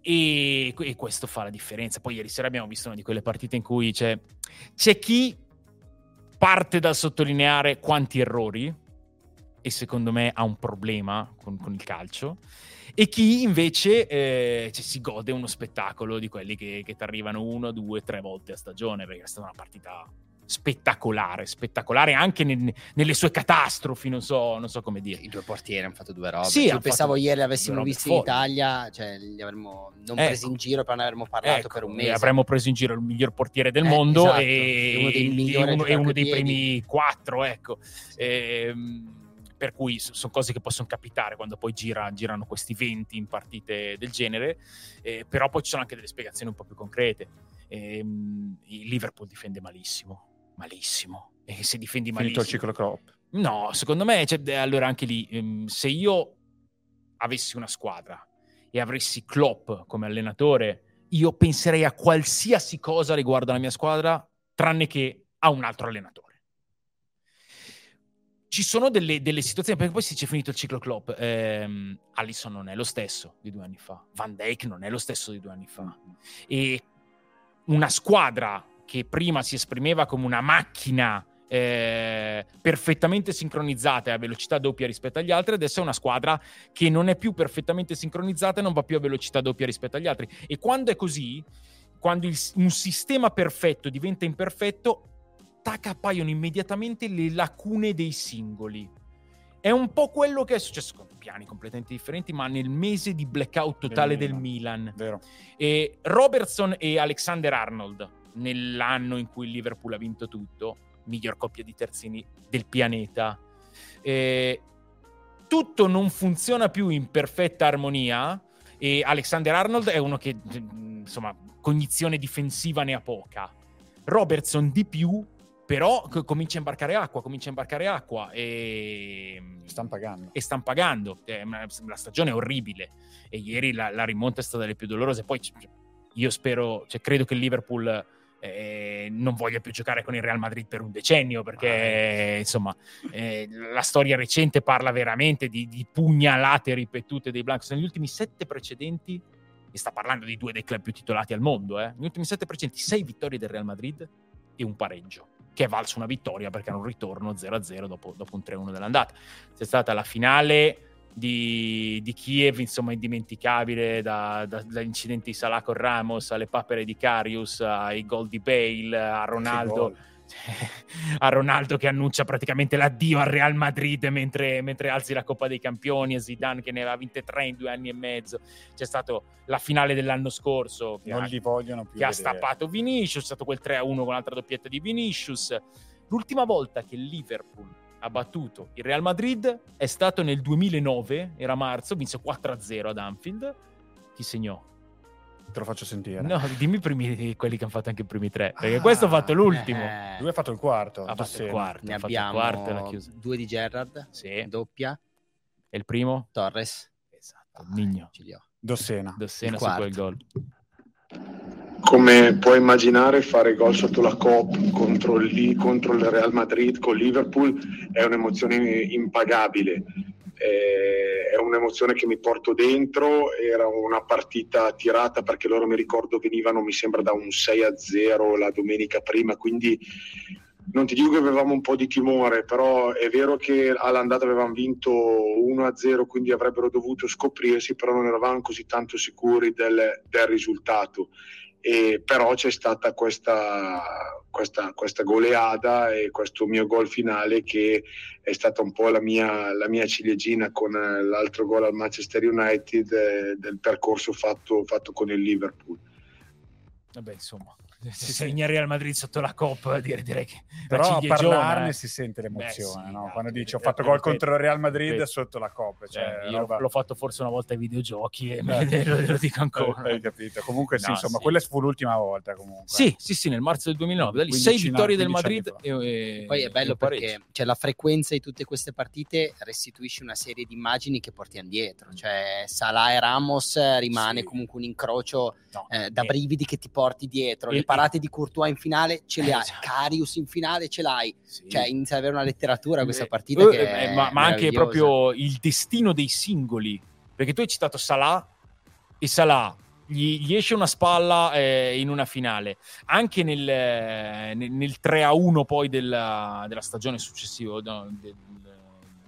E, e, questo fa la differenza. Poi ieri sera abbiamo visto una di quelle partite in cui c'è, c'è chi parte dal sottolineare quanti errori, e secondo me ha un problema con, con il calcio, e chi invece eh, cioè, si gode uno spettacolo di quelli che, che ti arrivano uno, due, tre volte a stagione, perché è stata una partita spettacolare, spettacolare anche ne, nelle sue catastrofi, non so, non so, come dire. I due portieri hanno fatto due robe. Sì, cioè, pensavo ieri avessimo visto in Italia, cioè li avremmo non ecco. presi in giro, però ne avremmo parlato ecco, per un mese. Avremmo preso in giro il miglior portiere del eh, mondo esatto. e uno dei, uno, e uno dei primi quattro, ecco. Sì. E, ehm, per cui sono cose che possono capitare quando poi gira, girano questi venti in partite del genere, eh, però poi ci sono anche delle spiegazioni un po' più concrete. Eh, il Liverpool difende malissimo, malissimo, e se difendi malissimo... Finito il ciclo Klopp. No, secondo me, cioè, allora anche lì, ehm, se io avessi una squadra e avessi Klopp come allenatore, io penserei a qualsiasi cosa riguardo alla mia squadra, tranne che a un altro allenatore ci sono delle, delle, situazioni, perché poi si c'è finito il ciclo Klopp. Ehm, Allison non è lo stesso di due anni fa, Van Dijk non è lo stesso di due anni fa. E una squadra che prima si esprimeva come una macchina eh, perfettamente sincronizzata e a velocità doppia rispetto agli altri, adesso è una squadra che non è più perfettamente sincronizzata e non va più a velocità doppia rispetto agli altri. E quando è così, quando il, un sistema perfetto diventa imperfetto, tac appaiono immediatamente le lacune dei singoli. È un po' quello che è successo con piani completamente differenti, ma nel mese di blackout totale del Milan. Vero. E Robertson e Alexander Arnold, nell'anno in cui il Liverpool ha vinto tutto, miglior coppia di terzini del pianeta. E tutto non funziona più in perfetta armonia e Alexander Arnold è uno che, insomma, cognizione difensiva ne ha poca. Robertson di più però comincia a imbarcare acqua, comincia a imbarcare acqua e stanno pagando. E stanno pagando. Eh, la stagione è orribile e ieri la, la, rimonta è stata delle più dolorose. Poi io spero, cioè, credo che il Liverpool eh, non voglia più giocare con il Real Madrid per un decennio perché eh, insomma eh, la storia recente parla veramente di, di pugnalate ripetute dei Blancos negli ultimi sette precedenti e sta parlando di due dei club più titolati al mondo eh. negli ultimi sette precedenti sei vittorie del Real Madrid e un pareggio che è valso una vittoria perché era un ritorno 0-0 dopo, dopo un 3-1 dell'andata. C'è stata la finale di, di, Kiev, insomma, indimenticabile, da, da, dall'incidente di Salah con Ramos alle papere di Carius, ai gol di Bale, a Ronaldo. a Ronaldo che annuncia praticamente l'addio al Real Madrid mentre, mentre, alzi la Coppa dei Campioni, a Zidane che ne aveva vinte tre in due anni e mezzo. C'è stata la finale dell'anno scorso che, non ha, li vogliono più che ha stappato Vinicius, c'è stato quel 3-1 con l'altra doppietta di Vinicius. L'ultima volta che Liverpool ha battuto il Real Madrid è stato nel 2009, era marzo, vinse 4-0 ad Anfield. Chi segnò? Te lo faccio sentire. No, dimmi primi, quelli che hanno fatto anche i primi tre. Perché ah, questo ha fatto l'ultimo. Eh. Lui ha fatto il quarto. Ha fatto il quarto. Ne abbiamo quarto due di Gerrard. Sì. Doppia. E il primo? Torres. Esatto. Ah, Migno. Dossena. Dossena su quel gol. Come puoi immaginare, fare gol sotto la Cop contro il, contro il Real Madrid con Liverpool è un'emozione impagabile eh, è un'emozione che mi porto dentro, era una partita tirata perché loro mi ricordo venivano mi sembra da un 6 a 0 la domenica prima, quindi non ti dico che avevamo un po' di timore, però è vero che all'andata avevamo vinto 1 a 0, quindi avrebbero dovuto scoprirsi, però non eravamo così tanto sicuri del, del risultato e però c'è stata questa, questa, questa, goleada e questo mio gol finale che è stata un po' la mia, la mia ciliegina con l'altro gol al Manchester United eh, del percorso fatto, fatto con il Liverpool. Vabbè, insomma, se segna Real Madrid sotto la Coppa direi, direi che però a parlarne eh. si sente l'emozione Beh, sì, no? quando dici ho fatto gol contro il Real Madrid ripeto. sotto la Coppa cioè, eh, io roba... l'ho fatto forse una volta ai videogiochi e eh. lo, lo, dico ancora hai capito comunque sì, no, insomma sì. quella fu l'ultima volta comunque sì sì sì nel marzo del 2009 da lì sei vittorie del Madrid e, e, poi è bello perché cioè, la frequenza di tutte queste partite restituisce una serie di immagini che portiamo dietro cioè Salah e Ramos rimane sì. comunque un incrocio no, eh, da brividi che ti porti dietro le parate di Courtois in finale ce le hai, esatto. Carius in finale ce l'hai, sì. cioè inizia ad avere una letteratura eh, questa partita. Eh, eh, ma, ma anche proprio il destino dei singoli, perché tu hai citato Salah e Salah gli, gli, esce una spalla eh, in una finale. Anche nel, eh, nel, nel 3 a 1 poi della, della stagione successiva, no, del,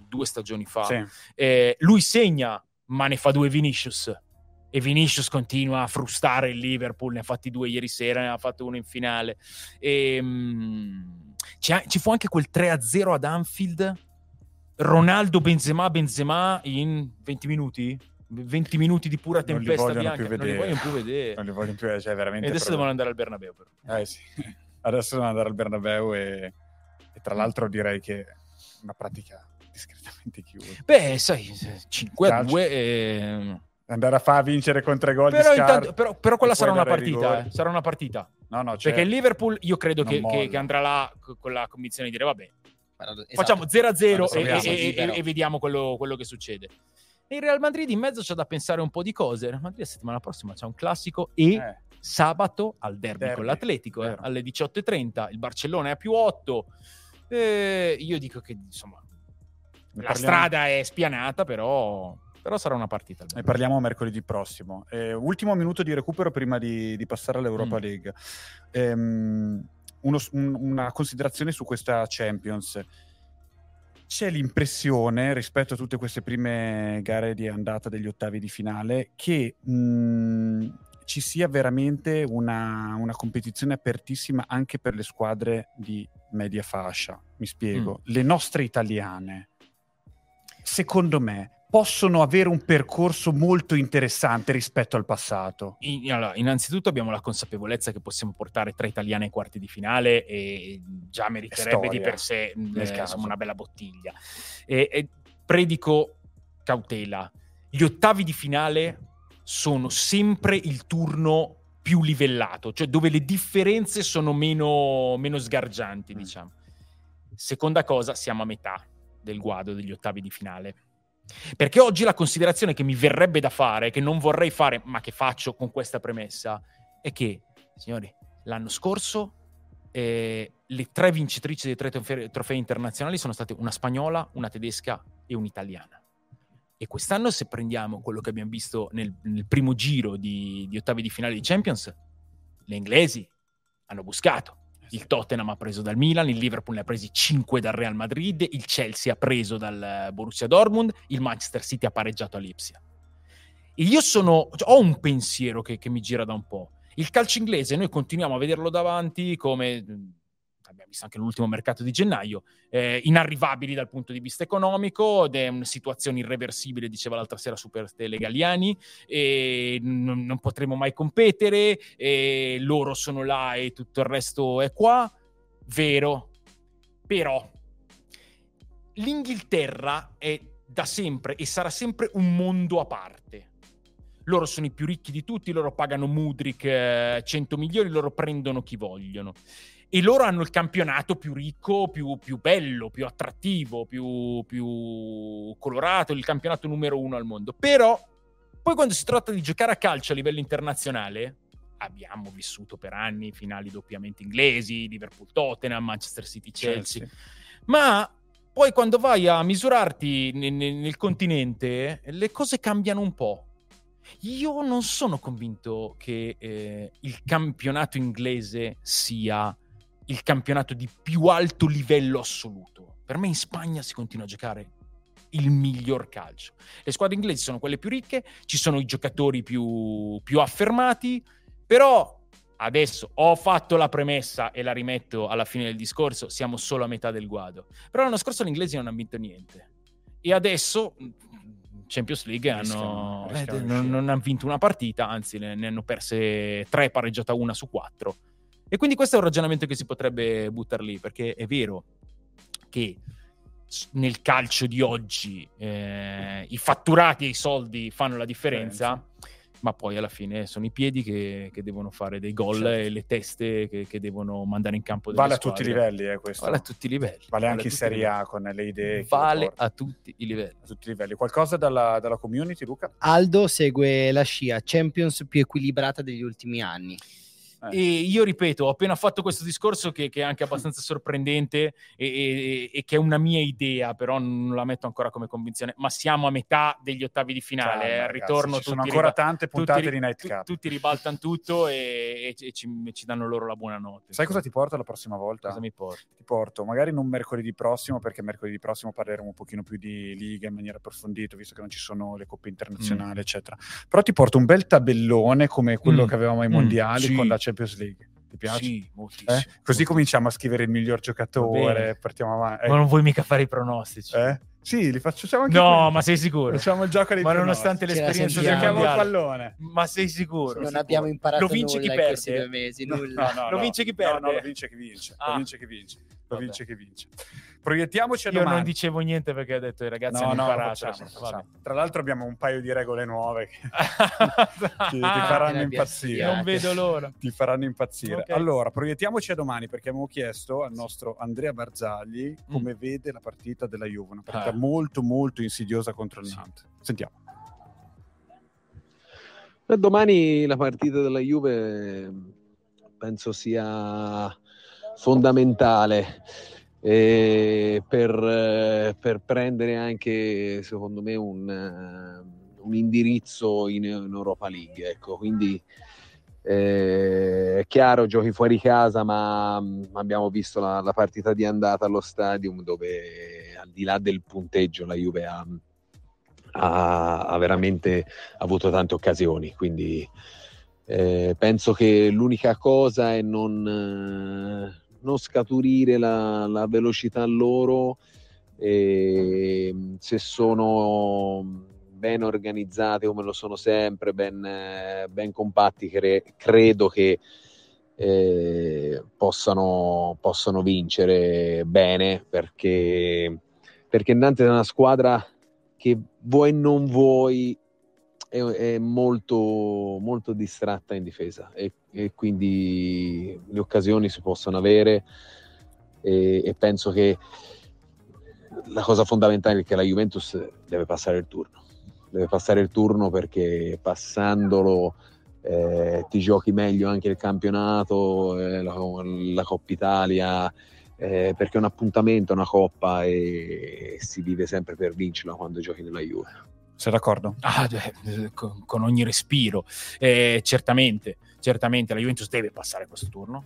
due stagioni fa, sì. eh, lui segna, ma ne fa due Vinicius e Vinicius continua a frustare il Liverpool, ne ha fatti due ieri sera, ne ha fatto uno in finale. E, um, ci fu anche quel 3-0 ad Anfield, Ronaldo, Benzema, Benzema in 20 minuti? 20 minuti di pura tempesta bianca, non li vogliono più vedere. Non li vogliono più vedere, cioè veramente. E adesso devono andare al Bernabeu. Però. Eh sì, adesso devono andare al Bernabeu e, e tra l'altro direi che è una pratica discretamente chiusa. Beh, sai, 5 a 2 e andare a far vincere con tre gol però, intanto, però, però quella sarà una partita eh. sarà una partita. No, no, perché il Liverpool io credo che, che, che, andrà là con la convinzione di dire vabbè esatto. facciamo 0-0 e, e, e, e, vediamo quello, quello, che succede. Il Real Madrid in mezzo c'è da pensare un po' di cose. Il Real Madrid la settimana prossima c'è un classico e eh. sabato al derby, derby con l'Atletico eh, alle 18.30 il Barcellona è a più 8 io dico che insomma la strada è spianata però però sarà una partita. Ne parliamo mercoledì prossimo. Eh, ultimo minuto di recupero prima di, di passare all'Europa mm. League. Ehm, uno, un, una considerazione su questa Champions. C'è l'impressione, rispetto a tutte queste prime gare di andata degli ottavi di finale, che mh, mm, ci sia veramente una, una, competizione apertissima anche per le squadre di media fascia. Mi spiego. Mm. Le nostre italiane, secondo me, possono avere un percorso molto interessante rispetto al passato? In, allora, innanzitutto abbiamo la consapevolezza che possiamo portare tre italiane ai quarti di finale e già meriterebbe Storia, di per sé eh, insomma, una bella bottiglia. E, e predico cautela. Gli ottavi di finale sono sempre il turno più livellato, cioè dove le differenze sono meno, meno sgargianti, mm. diciamo. Seconda cosa, siamo a metà del guado degli ottavi di finale perché oggi la considerazione che mi verrebbe da fare, che non vorrei fare, ma che faccio con questa premessa, è che, signori, l'anno scorso eh, le tre vincitrici dei tre trofei, internazionali sono state una spagnola, una tedesca e un'italiana. E quest'anno, se prendiamo quello che abbiamo visto nel, nel primo giro di, di, ottavi di finale di Champions, le inglesi hanno buscato. Il Tottenham ha preso dal Milan, il Liverpool ne ha presi 5 dal Real Madrid, il Chelsea ha preso dal Borussia Dortmund, il Manchester City ha pareggiato a Lipsia. E io sono, cioè, ho un pensiero che, che mi gira da un po'. Il calcio inglese noi continuiamo a vederlo davanti come abbiamo visto anche l'ultimo mercato di gennaio, eh, inarrivabili dal punto di vista economico ed è una situazione irreversibile, diceva l'altra sera Super Tele Galliani, e non, non potremo mai competere, e loro sono là e tutto il resto è qua, vero, però l'Inghilterra è da sempre e sarà sempre un mondo a parte. Loro sono i più ricchi di tutti, loro pagano Mudrik eh, 100 milioni, loro prendono chi vogliono e loro hanno il campionato più ricco, più, più bello, più attrattivo, più, più, colorato, il campionato numero uno al mondo. Però poi quando si tratta di giocare a calcio a livello internazionale, abbiamo vissuto per anni finali doppiamente inglesi, Liverpool Tottenham, Manchester City Chelsea, Chelsea. ma poi quando vai a misurarti nel, nel continente, le cose cambiano un po'. Io non sono convinto che eh, il campionato inglese sia il campionato di più alto livello assoluto. Per me in Spagna si continua a giocare il miglior calcio. Le squadre inglesi sono quelle più ricche, ci sono i giocatori più, più affermati, però adesso ho fatto la premessa e la rimetto alla fine del discorso, siamo solo a metà del guado. Però l'anno scorso gli inglesi non hanno vinto niente. E adesso Champions League hanno, rischiano, eh, non, non, hanno vinto una partita, anzi ne, ne hanno perse tre, pareggiata una su quattro. E quindi questo è un ragionamento che si potrebbe buttare lì, perché è vero che nel calcio di oggi eh, i fatturati e i soldi fanno la differenza, ma poi alla fine sono i piedi che, che devono fare dei gol certo. e le teste che, che, devono mandare in campo Vale a tutti i livelli, eh, questo. Vale a tutti i livelli. Vale, vale anche in Serie A con le idee. Vale a tutti i livelli. A tutti i livelli. Qualcosa dalla, dalla community, Luca? Aldo segue la scia Champions più equilibrata degli ultimi anni. Eh. E io ripeto, ho appena fatto questo discorso che, che è anche abbastanza sorprendente e, e, e, che è una mia idea, però non la metto ancora come convinzione. Ma siamo a metà degli ottavi di finale. Ciao, eh, al ritorno ci sono ancora riba- tante puntate tutti, di Nightcap. Tutti ribaltano tutto e, ci, ci, danno loro la buonanotte. Sai cosa ti porto la prossima volta? Cosa mi porto? Ti porto magari non mercoledì prossimo, perché mercoledì prossimo parleremo un pochino più di liga in maniera approfondita, visto che non ci sono le coppe internazionali, mm. eccetera. Però ti porto un bel tabellone come quello mm. che avevamo ai mm. mondiali mm. con la Champions League. Ti piace? Sì, moltissimo. Eh? Così moltissimo. cominciamo a scrivere il miglior giocatore, partiamo avanti. Ma non vuoi mica fare i pronostici? Eh? Sì, li facciamo anche No, quelli. ma sei sicuro? Facciamo il gioco dei Ma nonostante l'esperienza del giochiamo il pallone. Ma sei sicuro? Non sicuro. abbiamo imparato lo vince chi perde. due mesi, nulla. No, no, lo vince chi perde. No, no, lo vince chi vince. Ah. Lo vince chi vince. Vabbè. vince chi vince. Proiettiamoci a Io domani. non dicevo niente perché ho detto ai ragazzi no, hanno no, imparato. Facciamo, facciamo. Tra l'altro abbiamo un paio di regole nuove che ti, ti faranno impazzire. Non vedo l'ora. Ti faranno impazzire. Okay. Allora, proiettiamoci a domani perché abbiamo chiesto al nostro Andrea Barzagli come mm. vede la partita della Juve, una partita ah. molto molto insidiosa contro il Nantes. Sentiamo. Domani la partita della Juve penso sia fondamentale eh, per, per, prendere anche, secondo me, un, un indirizzo in, in, Europa League. Ecco, quindi eh, è chiaro, giochi fuori casa, ma abbiamo visto la, la, partita di andata allo stadium dove al di là del punteggio la Juve ha, ha, ha veramente avuto tante occasioni. Quindi eh, penso che l'unica cosa è non non scaturire la, la velocità loro e se sono ben organizzate come lo sono sempre, ben, ben compatti, cre- credo che eh, possano, possano, vincere bene perché, perché Nantes è una squadra che vuoi non vuoi è, è molto, molto distratta in difesa e, e, quindi le occasioni si possono avere e, e, penso che la cosa fondamentale è che la Juventus deve passare il turno deve passare il turno perché passandolo eh, ti giochi meglio anche il campionato eh, la, la Coppa Italia eh, perché è un appuntamento, una coppa e si vive sempre per vincerla quando giochi nella Juve. Sei d'accordo? Ah, eh, con, con, ogni respiro. Eh, certamente, certamente la Juventus deve passare questo turno.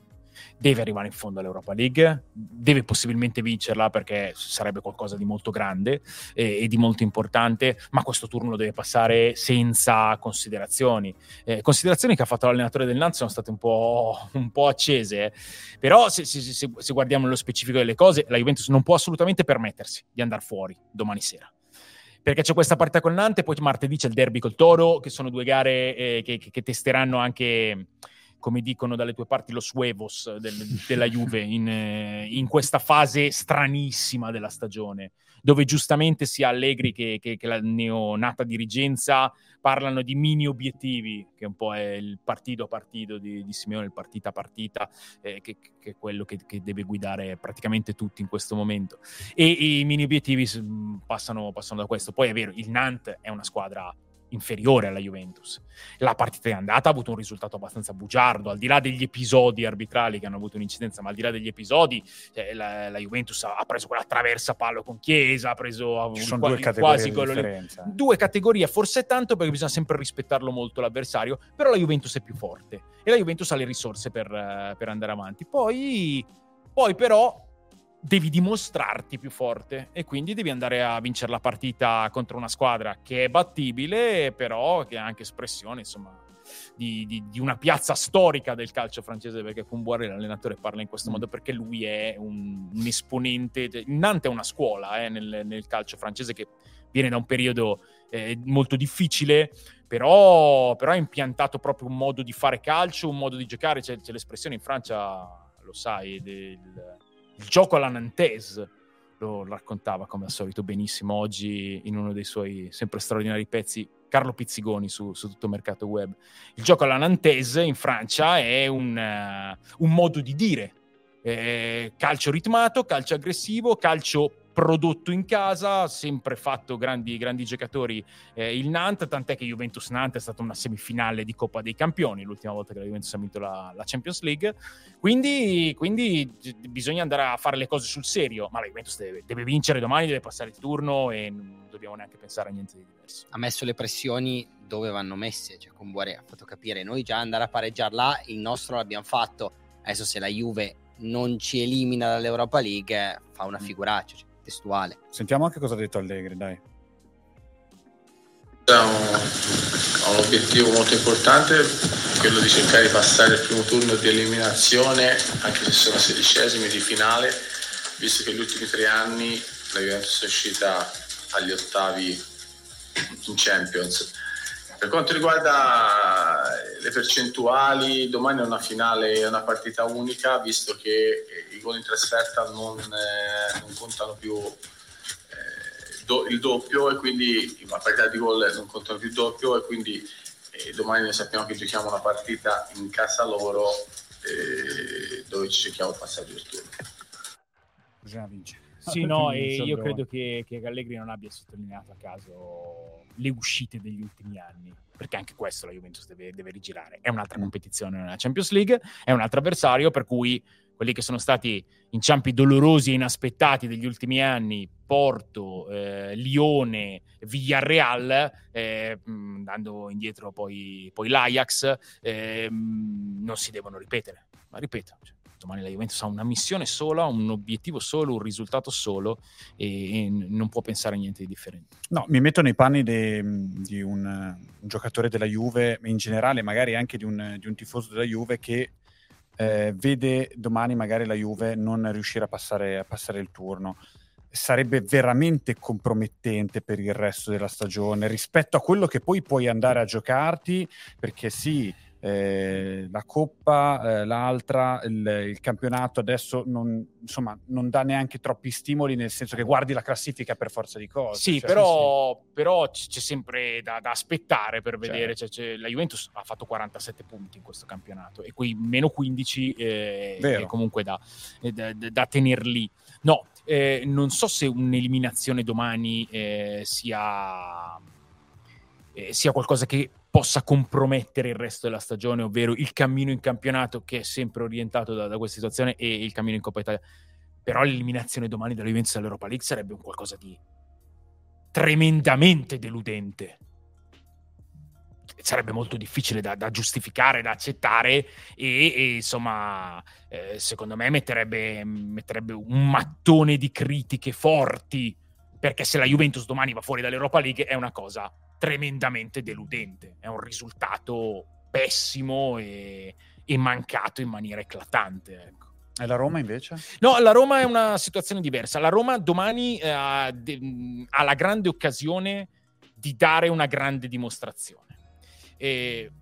deve arrivare in fondo all'Europa League, deve possibilmente vincerla perché sarebbe qualcosa di molto grande e, e di molto importante, ma questo turno lo deve passare senza considerazioni. Eh, considerazioni che ha fatto l'allenatore del Nantes sono state un po', un po accese, eh. però se, se, se, se guardiamo nello specifico delle cose, la Juventus non può assolutamente permettersi di andare fuori domani sera perché c'è questa partita con Nantes, poi martedì c'è il derby col Toro, che sono due gare eh, che, che, testeranno anche come dicono dalle tue parti, lo suevos del, della Juve in, eh, in, questa fase stranissima della stagione, dove giustamente sia Allegri che, che, che, la neonata dirigenza parlano di mini obiettivi, che un po' è il partito a partito di, di Simeone, il partita a partita, eh, che, che, è quello che, deve guidare praticamente tutti in questo momento. E, e i mini obiettivi passano, passano da questo. Poi è vero, il Nantes è una squadra inferiore alla Juventus. La partita di andata ha avuto un risultato abbastanza bugiardo, al di là degli episodi arbitrali che hanno avuto un'incidenza, ma al di là degli episodi, eh, la, la, Juventus ha, preso quella traversa palo con Chiesa, ha preso Ci sono due quasi gol. Due categorie, forse tanto perché bisogna sempre rispettarlo molto l'avversario, però la Juventus è più forte e la Juventus ha le risorse per, uh, per andare avanti. Poi, poi però devi dimostrarti più forte e quindi devi andare a vincere la partita contro una squadra che è battibile, però che ha anche espressione, insomma, di, di, di una piazza storica del calcio francese, perché Kumbuari, l'allenatore, parla in questo mm. modo perché lui è un, un esponente. Nantes è una scuola eh, nel, nel, calcio francese che viene da un periodo eh, molto difficile. Però, però ha impiantato proprio un modo di fare calcio, un modo di giocare. C'è, c'è l'espressione in Francia, lo sai, del, il gioco alla Nantes lo raccontava come al solito benissimo oggi in uno dei suoi sempre straordinari pezzi Carlo Pizzigoni su, su tutto il mercato web. Il gioco alla Nantes in Francia è un, uh, un modo di dire eh, calcio ritmato, calcio aggressivo, calcio prodotto in casa, sempre fatto grandi, grandi giocatori eh, il Nantes, tant'è che Juventus-Nantes è stata una semifinale di Coppa dei Campioni, l'ultima volta che la Juventus ha vinto la, la Champions League, quindi, quindi, bisogna andare a fare le cose sul serio, ma la Juventus deve, deve, vincere domani, deve passare il turno e non dobbiamo neanche pensare a niente di diverso. Ha messo le pressioni dove vanno messe, cioè con Buare ha fatto capire, noi già andare a pareggiare là, il nostro l'abbiamo fatto, adesso se la Juve non ci elimina dall'Europa League fa una mm. figuraccia. Cioè testuale. Sentiamo anche cosa ha detto Allegri, dai. Ha un, un obiettivo molto importante, quello di cercare di passare il primo turno di eliminazione, anche se sono sedicesimi di finale, visto che negli ultimi tre anni la Juventus è uscita agli ottavi in Champions. Per quanto riguarda le percentuali, domani è una finale, è una partita unica, visto che i gol in trasferta non, eh, non contano più eh, do, il doppio e quindi la parità di gol non contano più il doppio e quindi eh, domani noi sappiamo che giochiamo una partita in casa loro eh, dove ci cerchiamo il passaggio del turno. Bisogna vincere. Sì, no, e io credo che, che Allegri non abbia sottolineato a caso le uscite degli ultimi anni perché anche questo la Juventus deve, deve rigirare. È un'altra mm. competizione nella Champions League, è un altro avversario, per cui quelli che sono stati inciampi dolorosi e inaspettati degli ultimi anni, Porto, eh, Lione, Villarreal, eh, andando indietro poi, poi l'Ajax, eh, non si devono ripetere. Ma ripeto, cioè, domani la Juventus ha una missione sola, un obiettivo solo, un risultato solo e, e non può pensare a niente di differente. No, mi metto nei panni de, di un, un, giocatore della Juve, in generale magari anche di un, di un tifoso della Juve che eh, vede domani magari la Juve non riuscire a passare, a passare il turno sarebbe veramente compromettente per il resto della stagione rispetto a quello che poi puoi andare a giocarti perché sì eh, la Coppa, eh, l'altra, il, il, campionato adesso non, insomma, non dà neanche troppi stimoli, nel senso che guardi la classifica per forza di cose. Sì, cioè, però, sì. però, c'è sempre da, da aspettare per vedere. Cioè, cioè, la Juventus ha fatto 47 punti in questo campionato e quei meno 15 eh, è comunque da, da, da tener lì. No, eh, non so se un'eliminazione domani eh, sia, eh, sia qualcosa che possa compromettere il resto della stagione, ovvero il cammino in campionato che è sempre orientato da, da questa situazione e il cammino in Coppa Italia. Però l'eliminazione domani dalla Juventus dall'Europa League sarebbe un qualcosa di tremendamente deludente. sarebbe molto difficile da, da giustificare, da accettare e, e insomma, eh, secondo me metterebbe, metterebbe, un mattone di critiche forti, perché se la Juventus domani va fuori dall'Europa League è una cosa tremendamente deludente, è un risultato pessimo e, e mancato in maniera eclatante. Ecco. E la Roma invece? No, la Roma è una situazione diversa. La Roma domani eh, ha, ha la grande occasione di dare una grande dimostrazione. E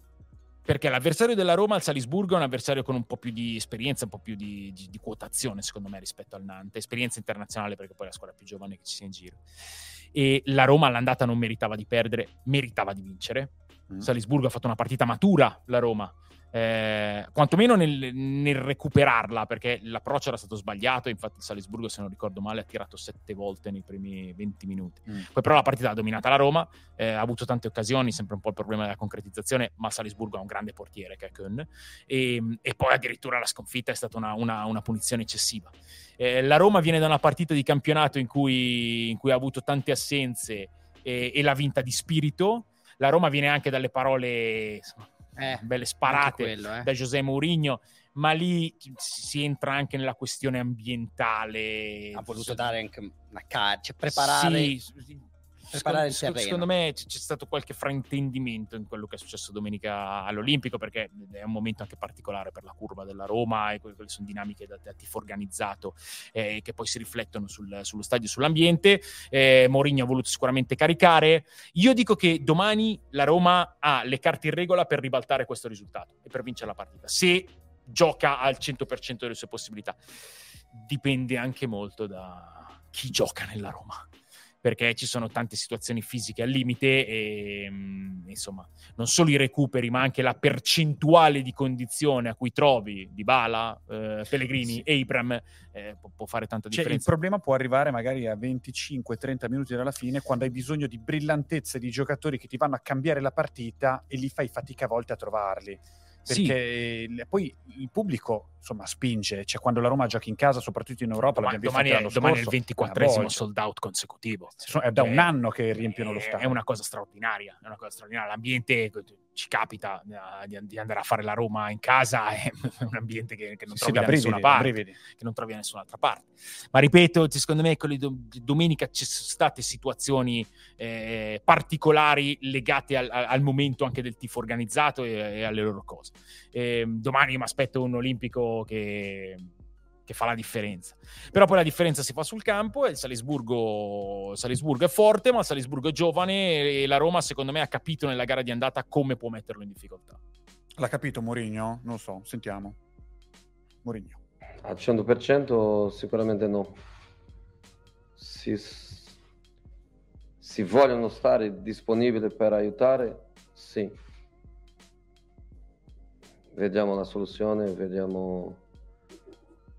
perché l'avversario della Roma al Salisburgo è un avversario con un po' più di esperienza, un po' più di, di, di, quotazione, secondo me, rispetto al Nantes. Esperienza internazionale, perché poi è la squadra più giovane che ci sia in giro. E la Roma all'andata non meritava di perdere, meritava di vincere. Mm. Salisburgo ha fatto una partita matura, la Roma eh, quantomeno nel, nel, recuperarla, perché l'approccio era stato sbagliato. Infatti, il Salisburgo, se non ricordo male, ha tirato sette volte nei primi 20 minuti. Mm. Poi, però, la partita ha dominata la Roma, eh, ha avuto tante occasioni, sempre un po' il problema della concretizzazione. Ma Salisburgo ha un grande portiere che è Köln, e, e, poi addirittura la sconfitta è stata una, una, una punizione eccessiva. Eh, la Roma viene da una partita di campionato in cui, in cui ha avuto tante assenze e, e l'ha vinta di spirito. La Roma viene anche dalle parole. Insomma, eh, belle sparate quello, eh. da José Mourinho, ma lì si entra anche nella questione ambientale. Ha voluto dare anche una carica, cioè preparare... Sì, preparare secondo, il terreno. Secondo me c'è stato qualche fraintendimento in quello che è successo domenica all'Olimpico, perché è un momento anche particolare per la curva della Roma e quelle sono dinamiche da, da tifo organizzato eh, che poi si riflettono sul, sullo stadio e sull'ambiente. Eh, Mourinho ha voluto sicuramente caricare. Io dico che domani la Roma ha le carte in regola per ribaltare questo risultato e per vincere la partita. Se gioca al 100% delle sue possibilità. Dipende anche molto da chi gioca nella Roma perché ci sono tante situazioni fisiche al limite e mm, insomma non solo i recuperi ma anche la percentuale di condizione a cui trovi di Bala, eh, Pellegrini sì. Ibram eh, può, può, fare tanta differenza. Cioè, il problema può arrivare magari a 25-30 minuti dalla fine quando hai bisogno di brillantezza di giocatori che ti vanno a cambiare la partita e lì fai fatica a volte a trovarli perché sì. poi il pubblico insomma spinge, cioè quando la Roma gioca in casa, soprattutto in Europa, domani, domani, è, domani è, il 24esimo sold out consecutivo. È da un anno che riempiono lo stadio. È una cosa straordinaria, è una cosa straordinaria. L'ambiente ci capita uh, di, andare a fare la Roma in casa, è un ambiente che, che non trovi sì, da, brividi, nessuna parte, che non trovi da nessun'altra parte. Ma ripeto, secondo me di domenica ci sono state situazioni eh, particolari legate al, al, momento anche del tifo organizzato e, e alle loro cose. E, ehm, domani mi aspetto un olimpico che che fa la differenza. Però poi la differenza si fa sul campo e il Salisburgo, Salisburgo è forte, ma il Salisburgo è giovane e la Roma secondo me ha capito nella gara di andata come può metterlo in difficoltà. L'ha capito Mourinho? Non lo so, sentiamo. Mourinho. Al 100% sicuramente no. Si, si vogliono stare disponibili per aiutare? Sì. Vediamo la soluzione, vediamo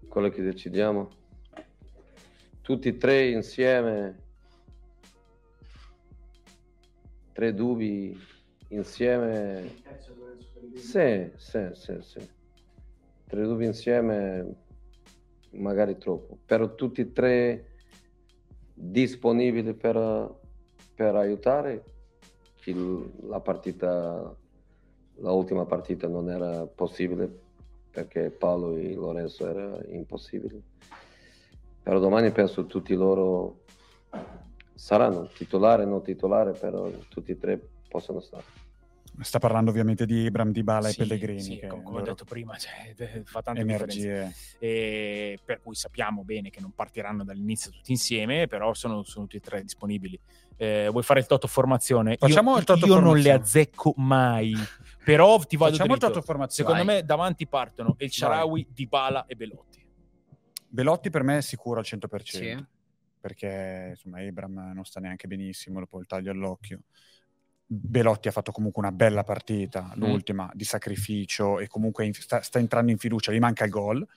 quello che decidiamo. Tutti e tre insieme, tre dubbi insieme. Sì, sì, sì, sì. Tre dubbi insieme, magari troppo, però tutti e tre disponibili per, per aiutare. La partita, la ultima partita non era possibile perché Paolo e Lorenzo era impossibile. Però domani penso tutti loro saranno titolare, non titolare, però tutti e tre possono stare. Sta parlando ovviamente di Ibram, Di Bala sì, e Pellegrini. Sì, come loro... ho detto prima, cioè, fa tante energie. E per cui sappiamo bene che non partiranno dall'inizio tutti insieme, però sono, sono tutti e tre disponibili. Eh, vuoi fare il toto formazione? Facciamo io, il toto io formazione. non le azzecco mai, però ti vado Facciamo dritto. il toto formazione. Secondo me davanti partono El Sharawi, Di Bala e Belotti. Belotti per me è sicuro al 100%. Sì. Perché insomma Ibram non sta neanche benissimo, dopo il taglio all'occhio. Belotti ha fatto comunque una bella partita, mm. l'ultima di sacrificio e comunque in, sta, sta, entrando in fiducia, gli manca il gol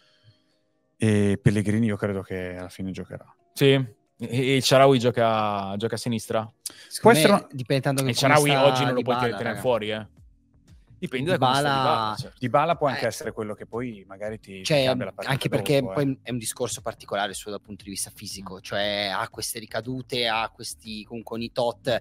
e Pellegrini io credo che alla fine giocherà. Sì, e il Ciaraui gioca, gioca, a sinistra? Può essere dipende tanto Il Ciaraui oggi non lo puoi tenere raga. fuori, eh. Dipende da Bala... come sta Di Bala. Certo. Di Bala può anche eh. essere quello che poi magari ti, cioè, cambia la partita Anche perché dopo, poi eh. è un discorso particolare suo dal punto di vista fisico, cioè ha queste ricadute, ha questi comunque ogni tot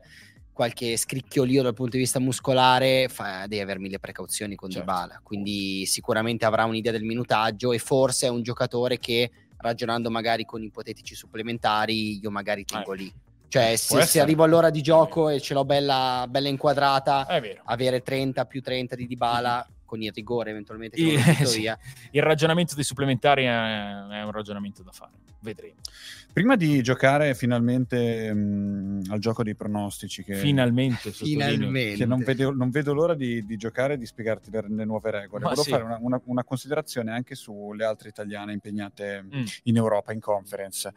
qualche scricchiolio dal punto di vista muscolare, fa, devi avere mille precauzioni con Certo. Dybala. Quindi sicuramente avrà un'idea del minutaggio e forse è un giocatore che ragionando magari con ipotetici supplementari io magari tengo lì. Cioè se, se essere. arrivo all'ora di gioco e ce l'ho bella, bella inquadrata, avere 30 più 30 di Dybala con il rigore eventualmente che butto sì. Il ragionamento dei supplementari è, è un ragionamento da fare. Vedremo. Prima di giocare finalmente mh, al gioco dei pronostici, che, Finalmente. Finalmente. che non, vedo, non vedo l'ora di, di giocare e di spiegarti le, le nuove regole. Ma Volevo sì. fare una, una- una considerazione anche sulle altre italiane impegnate Mm. in Europa, in conference.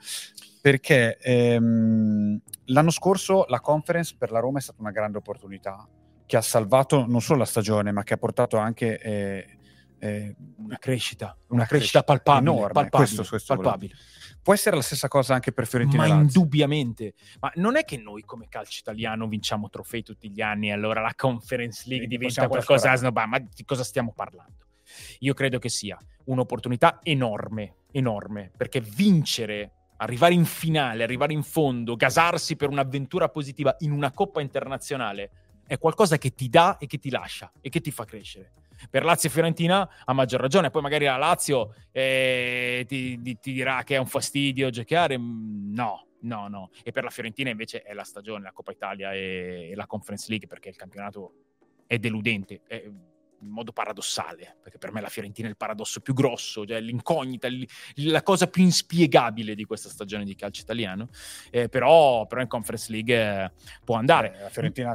Perché ehm, l'anno scorso la conference per la Roma è stata una grande opportunità che ha salvato non solo la stagione, ma che ha portato anche eh, eh, Una crescita, una, crescita crescita palpabile, enorme. palpabile, Questo- questo palpabile. Può essere la stessa cosa anche per Fiorentina Ma Lazio. indubbiamente. Ma non è che noi come calcio italiano vinciamo trofei tutti gli anni e allora la Conference League Sì, diventa possiamo qualcosa a trascurare. snobare. Ma di cosa stiamo parlando? Io credo che sia un'opportunità enorme, enorme, perché vincere, arrivare in finale, arrivare in fondo, gasarsi per un'avventura positiva in una coppa internazionale è qualcosa che ti dà e che ti lascia e che ti fa crescere. Per Lazio e Fiorentina a maggior ragione, poi magari la Lazio eh, ti, ti- ti dirà che è un fastidio giocare, Mm, no, no, no. E per la Fiorentina invece è la stagione, la Coppa Italia e, e la Conference League perché il campionato è deludente, è in modo paradossale, perché per me la Fiorentina è il paradosso più grosso, cioè l'incognita, la cosa più inspiegabile di questa stagione di calcio italiano, Eh, però, però in Conference League eh, può andare. Eh, la Fiorentina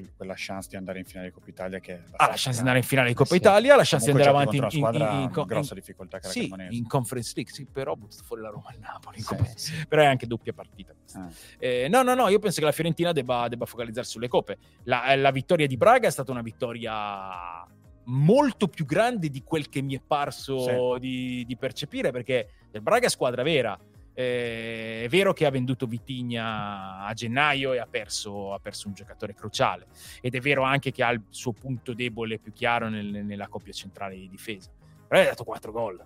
ha quella chance di andare in finale di Coppa Italia che Ha la chance di andare in finale di Coppa Sì. Italia, la chance di andare avanti in, in, in- in- in grossa difficoltà che sì, in Conference League, sì, però ho buttato fuori la Roma il Napoli. Sì, sì. Però è anche doppia partita. questa. Eh. Eh, no, no, no, io penso che la Fiorentina debba, debba focalizzarsi sulle coppe. La, la vittoria di Braga è stata una vittoria molto più grande di quel che mi è parso di, di percepire, perché il Braga è squadra vera. Eh, è vero che ha venduto Vitigna a gennaio e ha perso, ha perso un giocatore cruciale. Ed è vero anche che ha il suo punto debole più chiaro nel- nella coppia centrale di difesa. Però ha dato 4 gol.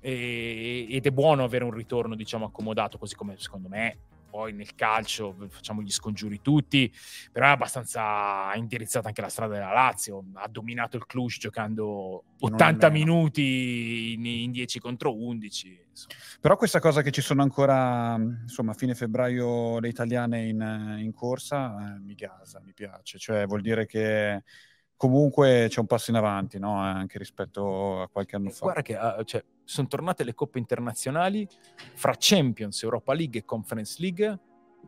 E- ed è buono avere un ritorno, diciamo, accomodato, così come secondo me poi nel calcio facciamo gli scongiuri tutti, però è abbastanza indirizzata anche la strada della Lazio. Ha dominato il Cluj giocando Non 80 nemmeno. minuti in, in 10 contro 11. insomma. Però questa cosa che ci sono ancora, insomma, a fine febbraio le italiane in, in corsa, eh, mi gasa, mi piace. Cioè vuol dire che comunque c'è un passo in avanti, no? Eh, Anche rispetto a qualche anno fa. Guarda che ah, cioè, sono tornate le coppe internazionali fra Champions, Europa League e Conference League.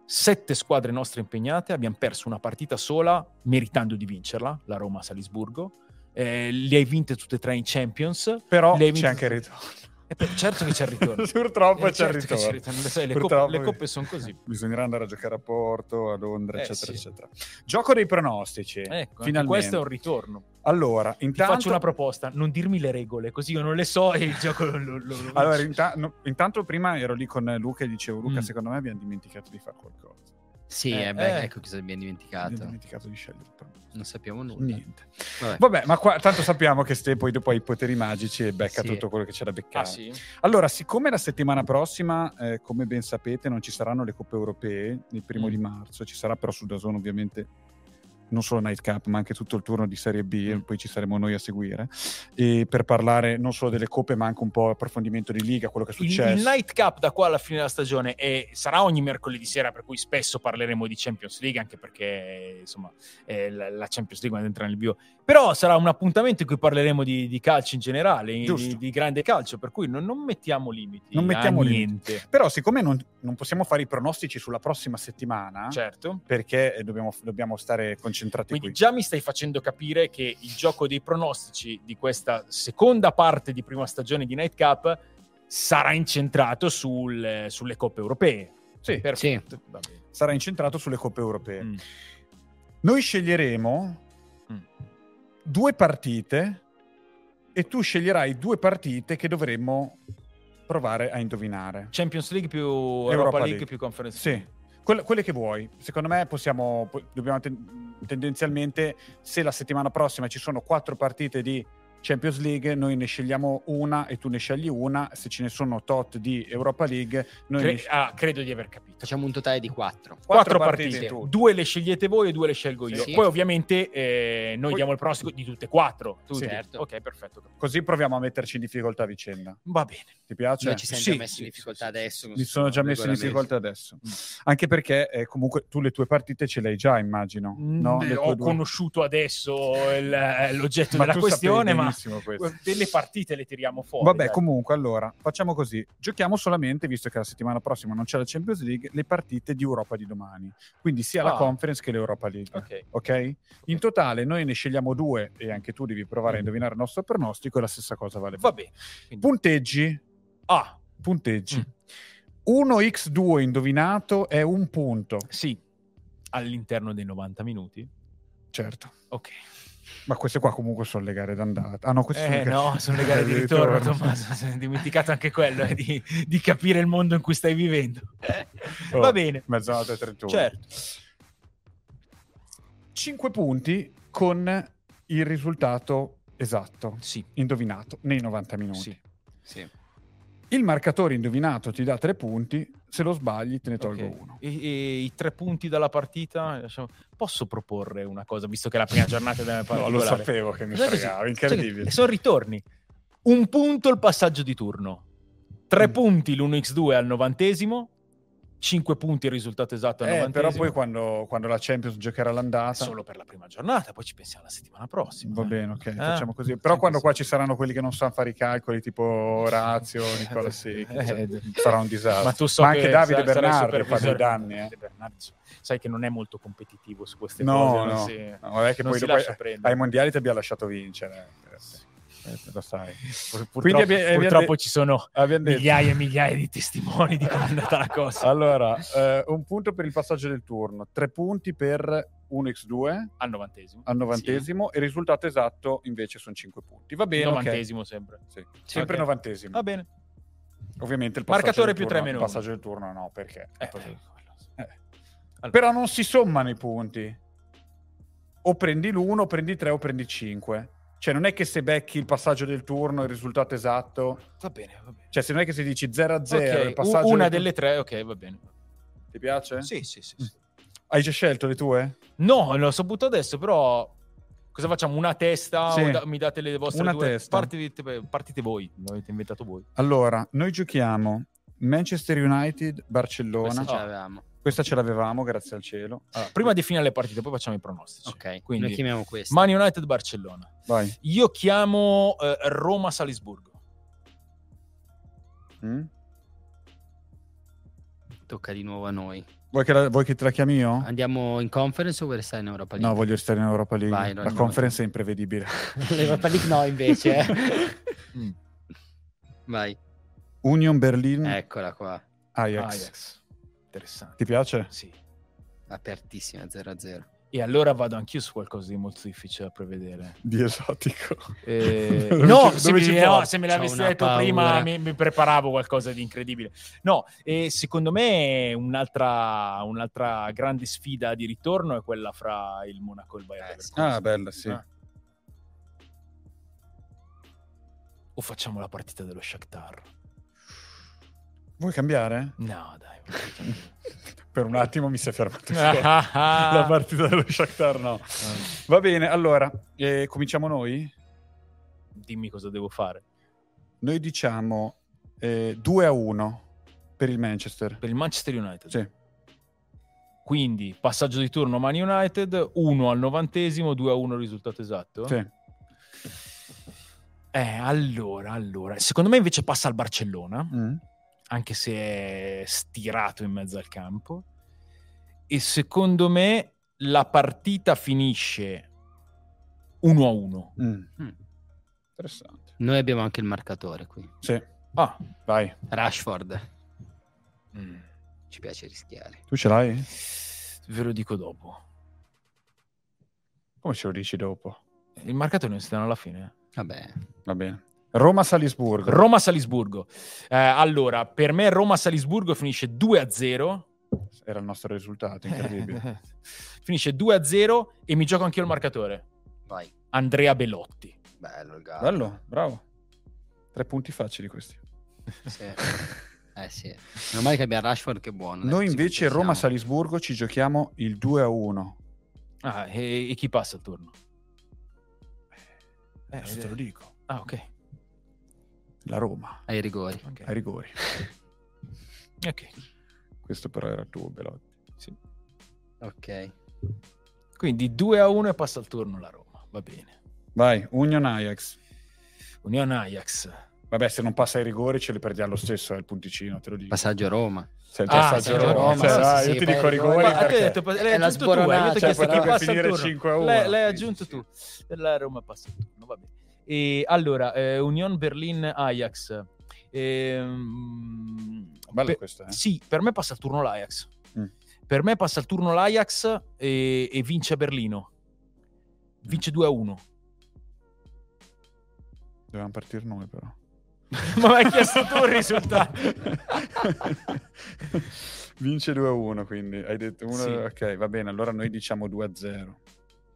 Sette squadre nostre impegnate, abbiamo perso una partita sola, meritando di vincerla, la Roma a Salisburgo. Eh, le hai vinte tutte e tre in Champions. Però c'è anche il ritorno. Eh, certo che c'è il ritorno. Purtroppo Eh, c'è il certo che c'è il ritorno. ritorno. Le, sai, le coppe, Purtroppo le coppe sono così. Bisognerà andare a giocare a Porto, a Londra, Eh, eccetera, sì. eccetera. Gioco dei pronostici. Ecco, questo è un ritorno. Allora, Ti intanto... faccio una proposta, non dirmi le regole, così io non le so e il gioco lo, lo- lo- lo Allora, inta- no, intanto prima ero lì con Luca e dicevo, Luca, Mm. secondo me abbiamo dimenticato di fare qualcosa. Sì, Eh, eh, beh, eh. ecco cosa abbiamo Abbiamo dimenticato. dimenticato di scegliere pronostico. Non sappiamo nulla. Niente. Vabbè. Vabbè, ma qua, tanto sappiamo che Ste poi dopo ha i poteri magici e becca Sì. tutto quello che c'è da beccare. Ah sì? Allora, siccome la settimana prossima, eh, come ben sapete, non ci saranno le coppe europee il primo Mm. di marzo, ci sarà però su Dazon ovviamente non solo Night Cup, ma anche tutto il turno di Serie B, Mm. poi ci saremo noi a seguire, e per parlare non solo delle coppe, ma anche un po' approfondimento di Liga, quello che è Il, successo. il Night Cup da qua alla fine della stagione è- sarà ogni mercoledì sera, per cui spesso parleremo di Champions League, anche perché insomma eh, la, la Champions League quando entra nel bio. Però sarà un appuntamento in cui parleremo di, di calcio in generale, di, di grande calcio, per cui non, non mettiamo limiti. Non mettiamo a limiti. niente. Però siccome non, non possiamo fare i pronostici sulla prossima settimana, Certo. perché dobbiamo, dobbiamo stare concentrati Quindi qui. già mi stai facendo capire che il gioco dei pronostici di questa seconda parte di prima stagione di Night Cup sarà incentrato sul- sulle coppe europee. Sì, Perfetto. Bene. sarà incentrato sulle coppe europee. Mm. Noi sceglieremo Mm. due partite e tu sceglierai due partite che dovremmo provare a indovinare. Champions League più Europa, Europa League, League. più Conference Sì, League. quelle, quelle che vuoi. Secondo me possiamo, po- dobbiamo ten- tendenzialmente, se la settimana prossima ci sono quattro partite di Champions League, noi ne scegliamo una e tu ne scegli una, se ce ne sono tot di Europa League, noi Cre- ne ah, credo di aver capito. Facciamo un totale di quattro. Quattro partite partite, due le scegliete voi e due le scelgo io. Sì. Poi ovviamente eh, noi Poi- diamo il pronostico di tutte e quattro. Tu- Sì. Certo. Ok, perfetto. Così proviamo a metterci in difficoltà a vicenda. Va bene. Ti piace? Noi ci siamo sì, già messi in difficoltà adesso. Mi sono già messo in difficoltà adesso. Mm. Anche perché eh, comunque tu le tue partite ce le hai già, immagino. No? Mm, ho due. conosciuto adesso il- eh, l'oggetto Ma della questione, sapevi ma benissimo questo. delle partite le tiriamo fuori. Vabbè, dai. comunque, allora, facciamo così. Giochiamo solamente, visto che la settimana prossima non c'è la Champions League, le partite di Europa di domani. Quindi sia la Ah. Conference che l'Europa League. Ok. Ok? In totale noi ne scegliamo due e anche tu devi provare a Mm. indovinare il nostro pronostico e la stessa cosa vale. Va bene. Quindi- Punteggi. Ah, Punteggi. Mm. 1x2 indovinato è un punto. sì. All'interno dei 90 minuti. Certo. Ok. Ma queste qua comunque sono le gare d'andata. Ah no, queste sono Eh le gare- no, sono le gare di ritorno, Tommaso. È dimenticato anche quello, eh, di, di capire il mondo in cui stai vivendo. Oh, Va bene. Mezzanotte e 31. Certo. 5 punti con il risultato esatto, Sì. indovinato, nei 90 minuti. Sì. Sì. Il marcatore indovinato ti dà 3 punti, se lo sbagli te ne tolgo Ok. uno. E, e i tre punti dalla partita, lasciamo- posso proporre una cosa, visto che è la prima giornata della No, particolare? lo sapevo che mi fregava, incredibile. che sono ritorni. Un punto il passaggio di turno. Tre Mm. punti l'1x2 al novantesimo. 5 punti il risultato esatto Eh, però poi quando, quando la Champions giocherà l'andata... solo per la prima giornata, poi ci pensiamo la settimana prossima. Va eh. bene, ok, Eh, facciamo così. Però sempre quando sì. qua ci saranno quelli che non sanno fare i calcoli, tipo Orazio, Nicola Secchi, Eh, cioè, eh, sarà un disastro. Ma tu so Ma anche che Davide sa- Bernardi fa dei danni, eh. Bernardi, sai che non è molto competitivo su queste No, cose. non no, si- no, vabbè che non poi dopo ai mondiali ti abbia lasciato vincere. Eh, lo sai. Pur- Quindi Purtroppo, abbi- abbiamo purtroppo de- ci sono migliaia e migliaia di testimoni di come è andata la cosa. Allora, eh, un punto per il passaggio del turno, tre punti per 1x2 Al novantesimo. al novantesimo e il risultato esatto invece sono 5 punti. Va Sì, bene, novantesimo sempre. Sì, Sempre Ok. novantesimo. Va bene. Ovviamente il Marcatore più turno, 3 meno il passaggio del turno no, perché? Eh, poi- eh. Però non si sommano i punti. O prendi l'1, o prendi 3 o prendi 5. Cioè non è che se becchi il passaggio del turno il risultato esatto, Va bene, va bene. cioè se non è che se dici 0 a 0 Ok, il passaggio u- una del delle tre, ok, va bene. ti piace? Sì, sì, sì. sì. Hai già scelto le tue? No, l'ho saputo adesso, però cosa facciamo? Una testa? Sì. o da- mi date le vostre Una due? testa. Partite, partite voi, l'avete inventato voi. Allora, noi giochiamo Manchester United, Barcellona. Questa Questa, ce l'avevamo. Ce l'avevamo, grazie al cielo. Allora, prima definire le partite, poi facciamo i pronostici. Ok, Quindi, noi chiamiamo questa. Man United Barcellona. Vai. Io chiamo eh, Roma Salisburgo. Mm? Tocca di nuovo a noi. Vuoi, che la- vuoi che te la chiami io? Andiamo in conference o vuoi restare in Europa League? No, voglio restare in Europa League. Vai, la conference è imprevedibile. L'Europa League no invece. eh. Mm. Vai, Union Berlin, eccola qua. Ajax. Ajax. Interessante. Ti piace? Sì. Apertissima 0-0. E allora vado anch'io su qualcosa di molto difficile da prevedere. Di esotico. Eh, no, ci- se, mi, no, porti? se me l'avessi detto paura. prima mi, mi preparavo qualcosa di incredibile. No, e secondo me un'altra, un'altra grande sfida di ritorno è quella fra il Monaco e il Bayern. Eh. Ah, bella, sì. Ah. O facciamo la partita dello Shakhtar? Vuoi cambiare? No, dai. Per un attimo mi si è fermato. Ah, ah, ah. La partita dello Shakhtar no. Va bene, allora, eh, cominciamo noi? Dimmi cosa devo fare. Noi diciamo eh, 2 a 1 per il Manchester. Per il Manchester United. Sì. Quindi passaggio di turno Man United, 1 al novantesimo, 2 a 1 il risultato esatto. Sì. Eh, allora, allora. Secondo me invece passa al Barcellona, Mm. Anche se è stirato in mezzo al campo. E secondo me la partita finisce 1 a 1. Mm. Mm. Interessante. Noi abbiamo anche il marcatore qui. Sì, Ah, vai. Rashford. mm, Ci piace rischiare. Tu ce l'hai? ve lo dico dopo. Come ce lo dici dopo? Il marcatore non si danno alla fine. Vabbè. Va bene. Roma-Salisburgo. Roma-Salisburgo. Eh, allora, per me Roma-Salisburgo finisce 2 a 0. Era il nostro risultato, incredibile. finisce 2 a 0 e mi gioco anch'io il marcatore. Vai. Andrea Belotti. Bello il Gallo. Bello, bravo. Tre punti facili questi. Sì. Eh sì. Meno male che abbiamo Rashford che è buono. Noi invece. Roma-Salisburgo ci giochiamo il 2 a 1. Ah, e, e chi passa il turno? Eh, adesso te lo dico. Ah, ok. La Roma, Ai rigori. Ok. ai rigori. Ok. Questo però era tuo, Belotti. Sì. Ok. Quindi 2 a 1 e passa il turno la Roma. Va bene. Vai, Union Ajax. Unione Ajax. Vabbè, se non passa ai rigori ce li perdiamo lo stesso, è il punticino, te lo dico. Passaggio a Roma. Il Ah, passaggio Roma, Roma, cioè, sì, sì, io ti dico rigori. rigori Ma hai perché... detto, l'hai È la aggiunto tu, hai sboronata, detto cioè, che se potrebbe chi passa il finire turno. 5 a 1. L'hai, l'hai Sì, aggiunto sì, tu. La Roma passa il turno, va bene. E allora, eh, Union Berlin Ajax. Ehm, Bello per- questo, eh? Sì, per me passa il turno l'Ajax. Mm. Per me passa il turno l'Ajax e, e vince a Berlino. Vince 2 a 1. Dovevamo partire noi però. Ma mi hai chiesto tu il risultato. Vince 2 a 1, quindi hai detto uno... Sì. Ok, va bene, allora noi diciamo 2 a 0.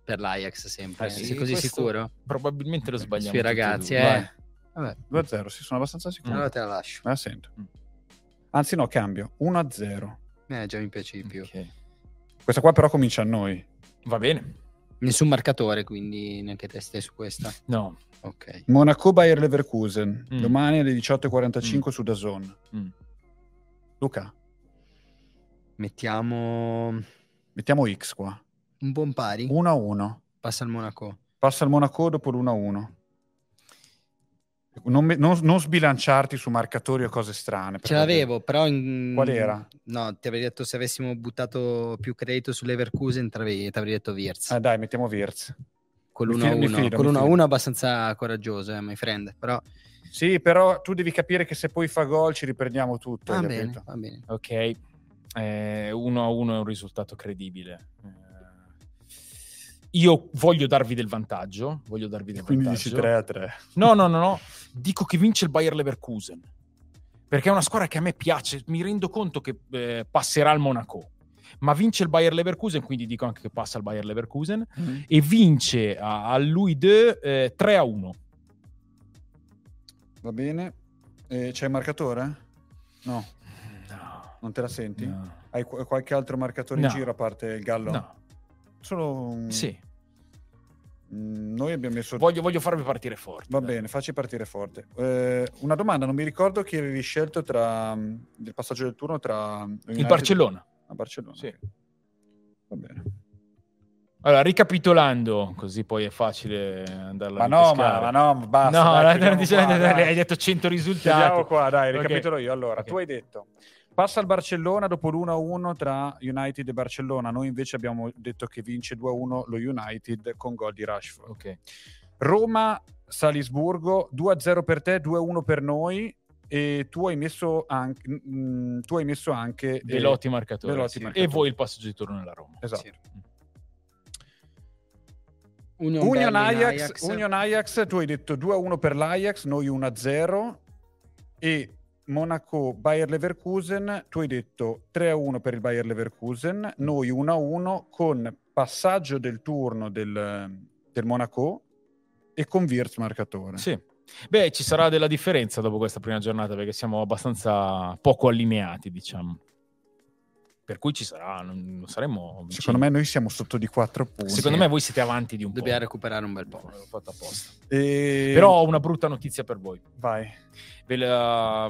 Per l'Ajax sempre. Eh sì, Sei così sicuro? Probabilmente lo sbagliamo. Sui ragazzi, eh. Vabbè, 2 a 0, sì, sono abbastanza sicuro. allora te la lascio. La sento. Mm. Anzi no, cambio. 1 a 0. Eh, già mi piace di più. Ok. Questa qua però comincia a noi. Va bene. Nessun marcatore, quindi neanche te stai su questa. No. Ok. Monaco Bayer Leverkusen. Mm. Domani alle 18.45 su Dazon. Mm. Luca, Mettiamo mettiamo X qua. Un buon pari. 1 a 1. Passa al Monaco. Passa il Monaco dopo l'1 a 1. Non, non- non sbilanciarti su marcatori o cose strane. Ce l'avevo, però... In... Qual era? No, ti avrei detto se avessimo buttato più credito sull'Everkusen, ti avrei, ti avrei detto Wirtz. Eh, dai, mettiamo Wirtz. con mi l'1 a fido- mi 1. fido, Con mi l'1 a fido. 1 abbastanza coraggioso, eh, my friend. Però Sì, però tu devi capire che se poi fa gol ci riprendiamo tutto. va bene, va bene. Ok. 1 a 1 è un risultato credibile. Eh, Io voglio darvi del vantaggio. Voglio darvi del Quindi vantaggio. dici 3 a 3. No, no, no, no. Dico che vince il Bayer Leverkusen. Perché è una squadra che a me piace. Mi rendo conto che eh, passerà al Monaco. Ma vince il Bayer Leverkusen, quindi dico anche che passa il Bayer Leverkusen. E vince a, a Louis II eh, 3 a 1. Va bene. Eh, c'è il marcatore? No, No. non te la senti? no. Hai qu- qualche altro marcatore No. in giro a parte il Gallo? No. Solo un- Sì. Mm, Noi abbiamo messo... Voglio, voglio farvi partire forte. Va dai. bene, facci partire forte. Eh, una domanda, non mi ricordo chi avevi scelto tra mm, il passaggio del turno tra Il United- Barcellona. a Barcellona. Sì. Va bene. Allora, ricapitolando, così poi è facile andarla Ma a no, ma, ma no, basta. no, dai, dice- qua, dai. hai detto 100 risultati. Chiudiamo qua, dai, ricapitolo io. Allora, Ok. tu hai detto passa il Barcellona dopo l'1-1 tra United e Barcellona. Noi invece abbiamo detto che vince 2-1 lo United con gol di Rashford. Ok. Roma Salisburgo 2-0 per te, 2-1 per noi e tu hai messo anche mm, tu hai messo anche eh, Velotti marcatore. Velotti sì. marcatore. E voi il passaggio di turno nella Roma. Esatto. Sì. Union, Union Berlin, Ajax, Union Ajax, tu hai detto 2-1 per l'Ajax, noi 1-0 e Monaco Bayer Leverkusen, tu hai detto 3-1 per il Bayer Leverkusen, noi 1-1 con passaggio del turno del, del Monaco e con Wirtz marcatore. Sì. Beh, ci sarà della differenza dopo questa prima giornata perché siamo abbastanza poco allineati, diciamo. Per cui ci sarà, non, non saremo vicini. Secondo me noi siamo sotto di 4 punti. Secondo me voi siete avanti di un Dobbiamo po'. recuperare un bel po'. L'ho fatto apposta. E- Però ho una brutta notizia per voi. Vai. La-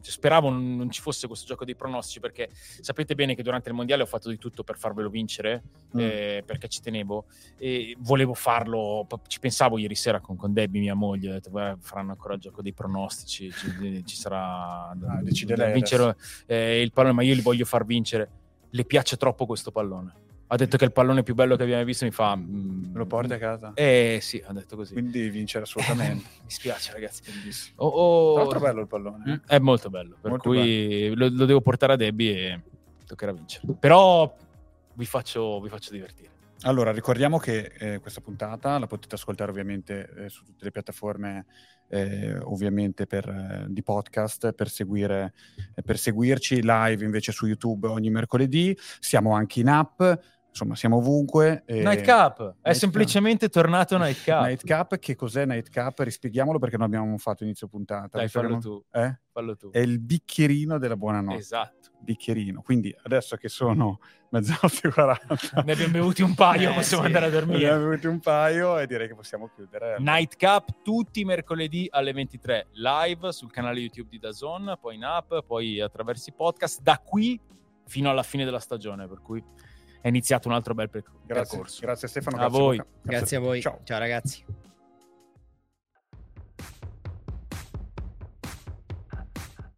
Speravo non non ci fosse questo gioco dei pronostici perché sapete bene che durante il mondiale ho fatto di tutto per farvelo vincere Mm. eh, perché ci tenevo e volevo farlo. Ci pensavo ieri sera con, con Debbie, mia moglie. Ho detto, "Beh, faranno ancora il gioco dei pronostici. Ci, ci sarà Ah, decide da lei vincere eh, il pallone, ma io li voglio far vincere. Le piace troppo questo pallone. Ha detto che è il pallone più bello che abbiamo mai visto. Mi fa. mm, lo porti a casa? Eh sì, ha detto così. Quindi vincere assolutamente. Mi spiace, ragazzi. Oh, oh. Tra l'altro bello il pallone. eh. Mm, È molto bello, per Molto cui Lo, lo devo portare a Debbie e toccherà vincere. Però vi faccio, vi faccio divertire. Allora, ricordiamo che eh, questa puntata la potete ascoltare ovviamente eh, su tutte le piattaforme eh, ovviamente per, eh, di podcast per, seguire, eh, per seguirci live invece su YouTube ogni mercoledì. Siamo anche in app. insomma siamo ovunque. E... Nightcap, è semplicemente tornato Nightcap. Nightcap, che cos'è Nightcap? Rispieghiamolo perché non abbiamo fatto inizio puntata. Dai, fallo tu. Eh? fallo tu. È il bicchierino della buonanotte. Esatto. Bicchierino. Quindi adesso che sono mezzanotte e 40... ne abbiamo bevuti un paio, eh, possiamo sì. andare a dormire. Ne abbiamo bevuti un paio e direi che possiamo chiudere. Nightcap tutti i mercoledì alle 23, live sul canale YouTube di Dazon, poi in app, poi attraverso i podcast, da qui fino alla fine della stagione, per cui è iniziato un altro bel percorso. Grazie, grazie Stefano. A grazie voi. Grazie a voi. Ciao, Ciao ragazzi.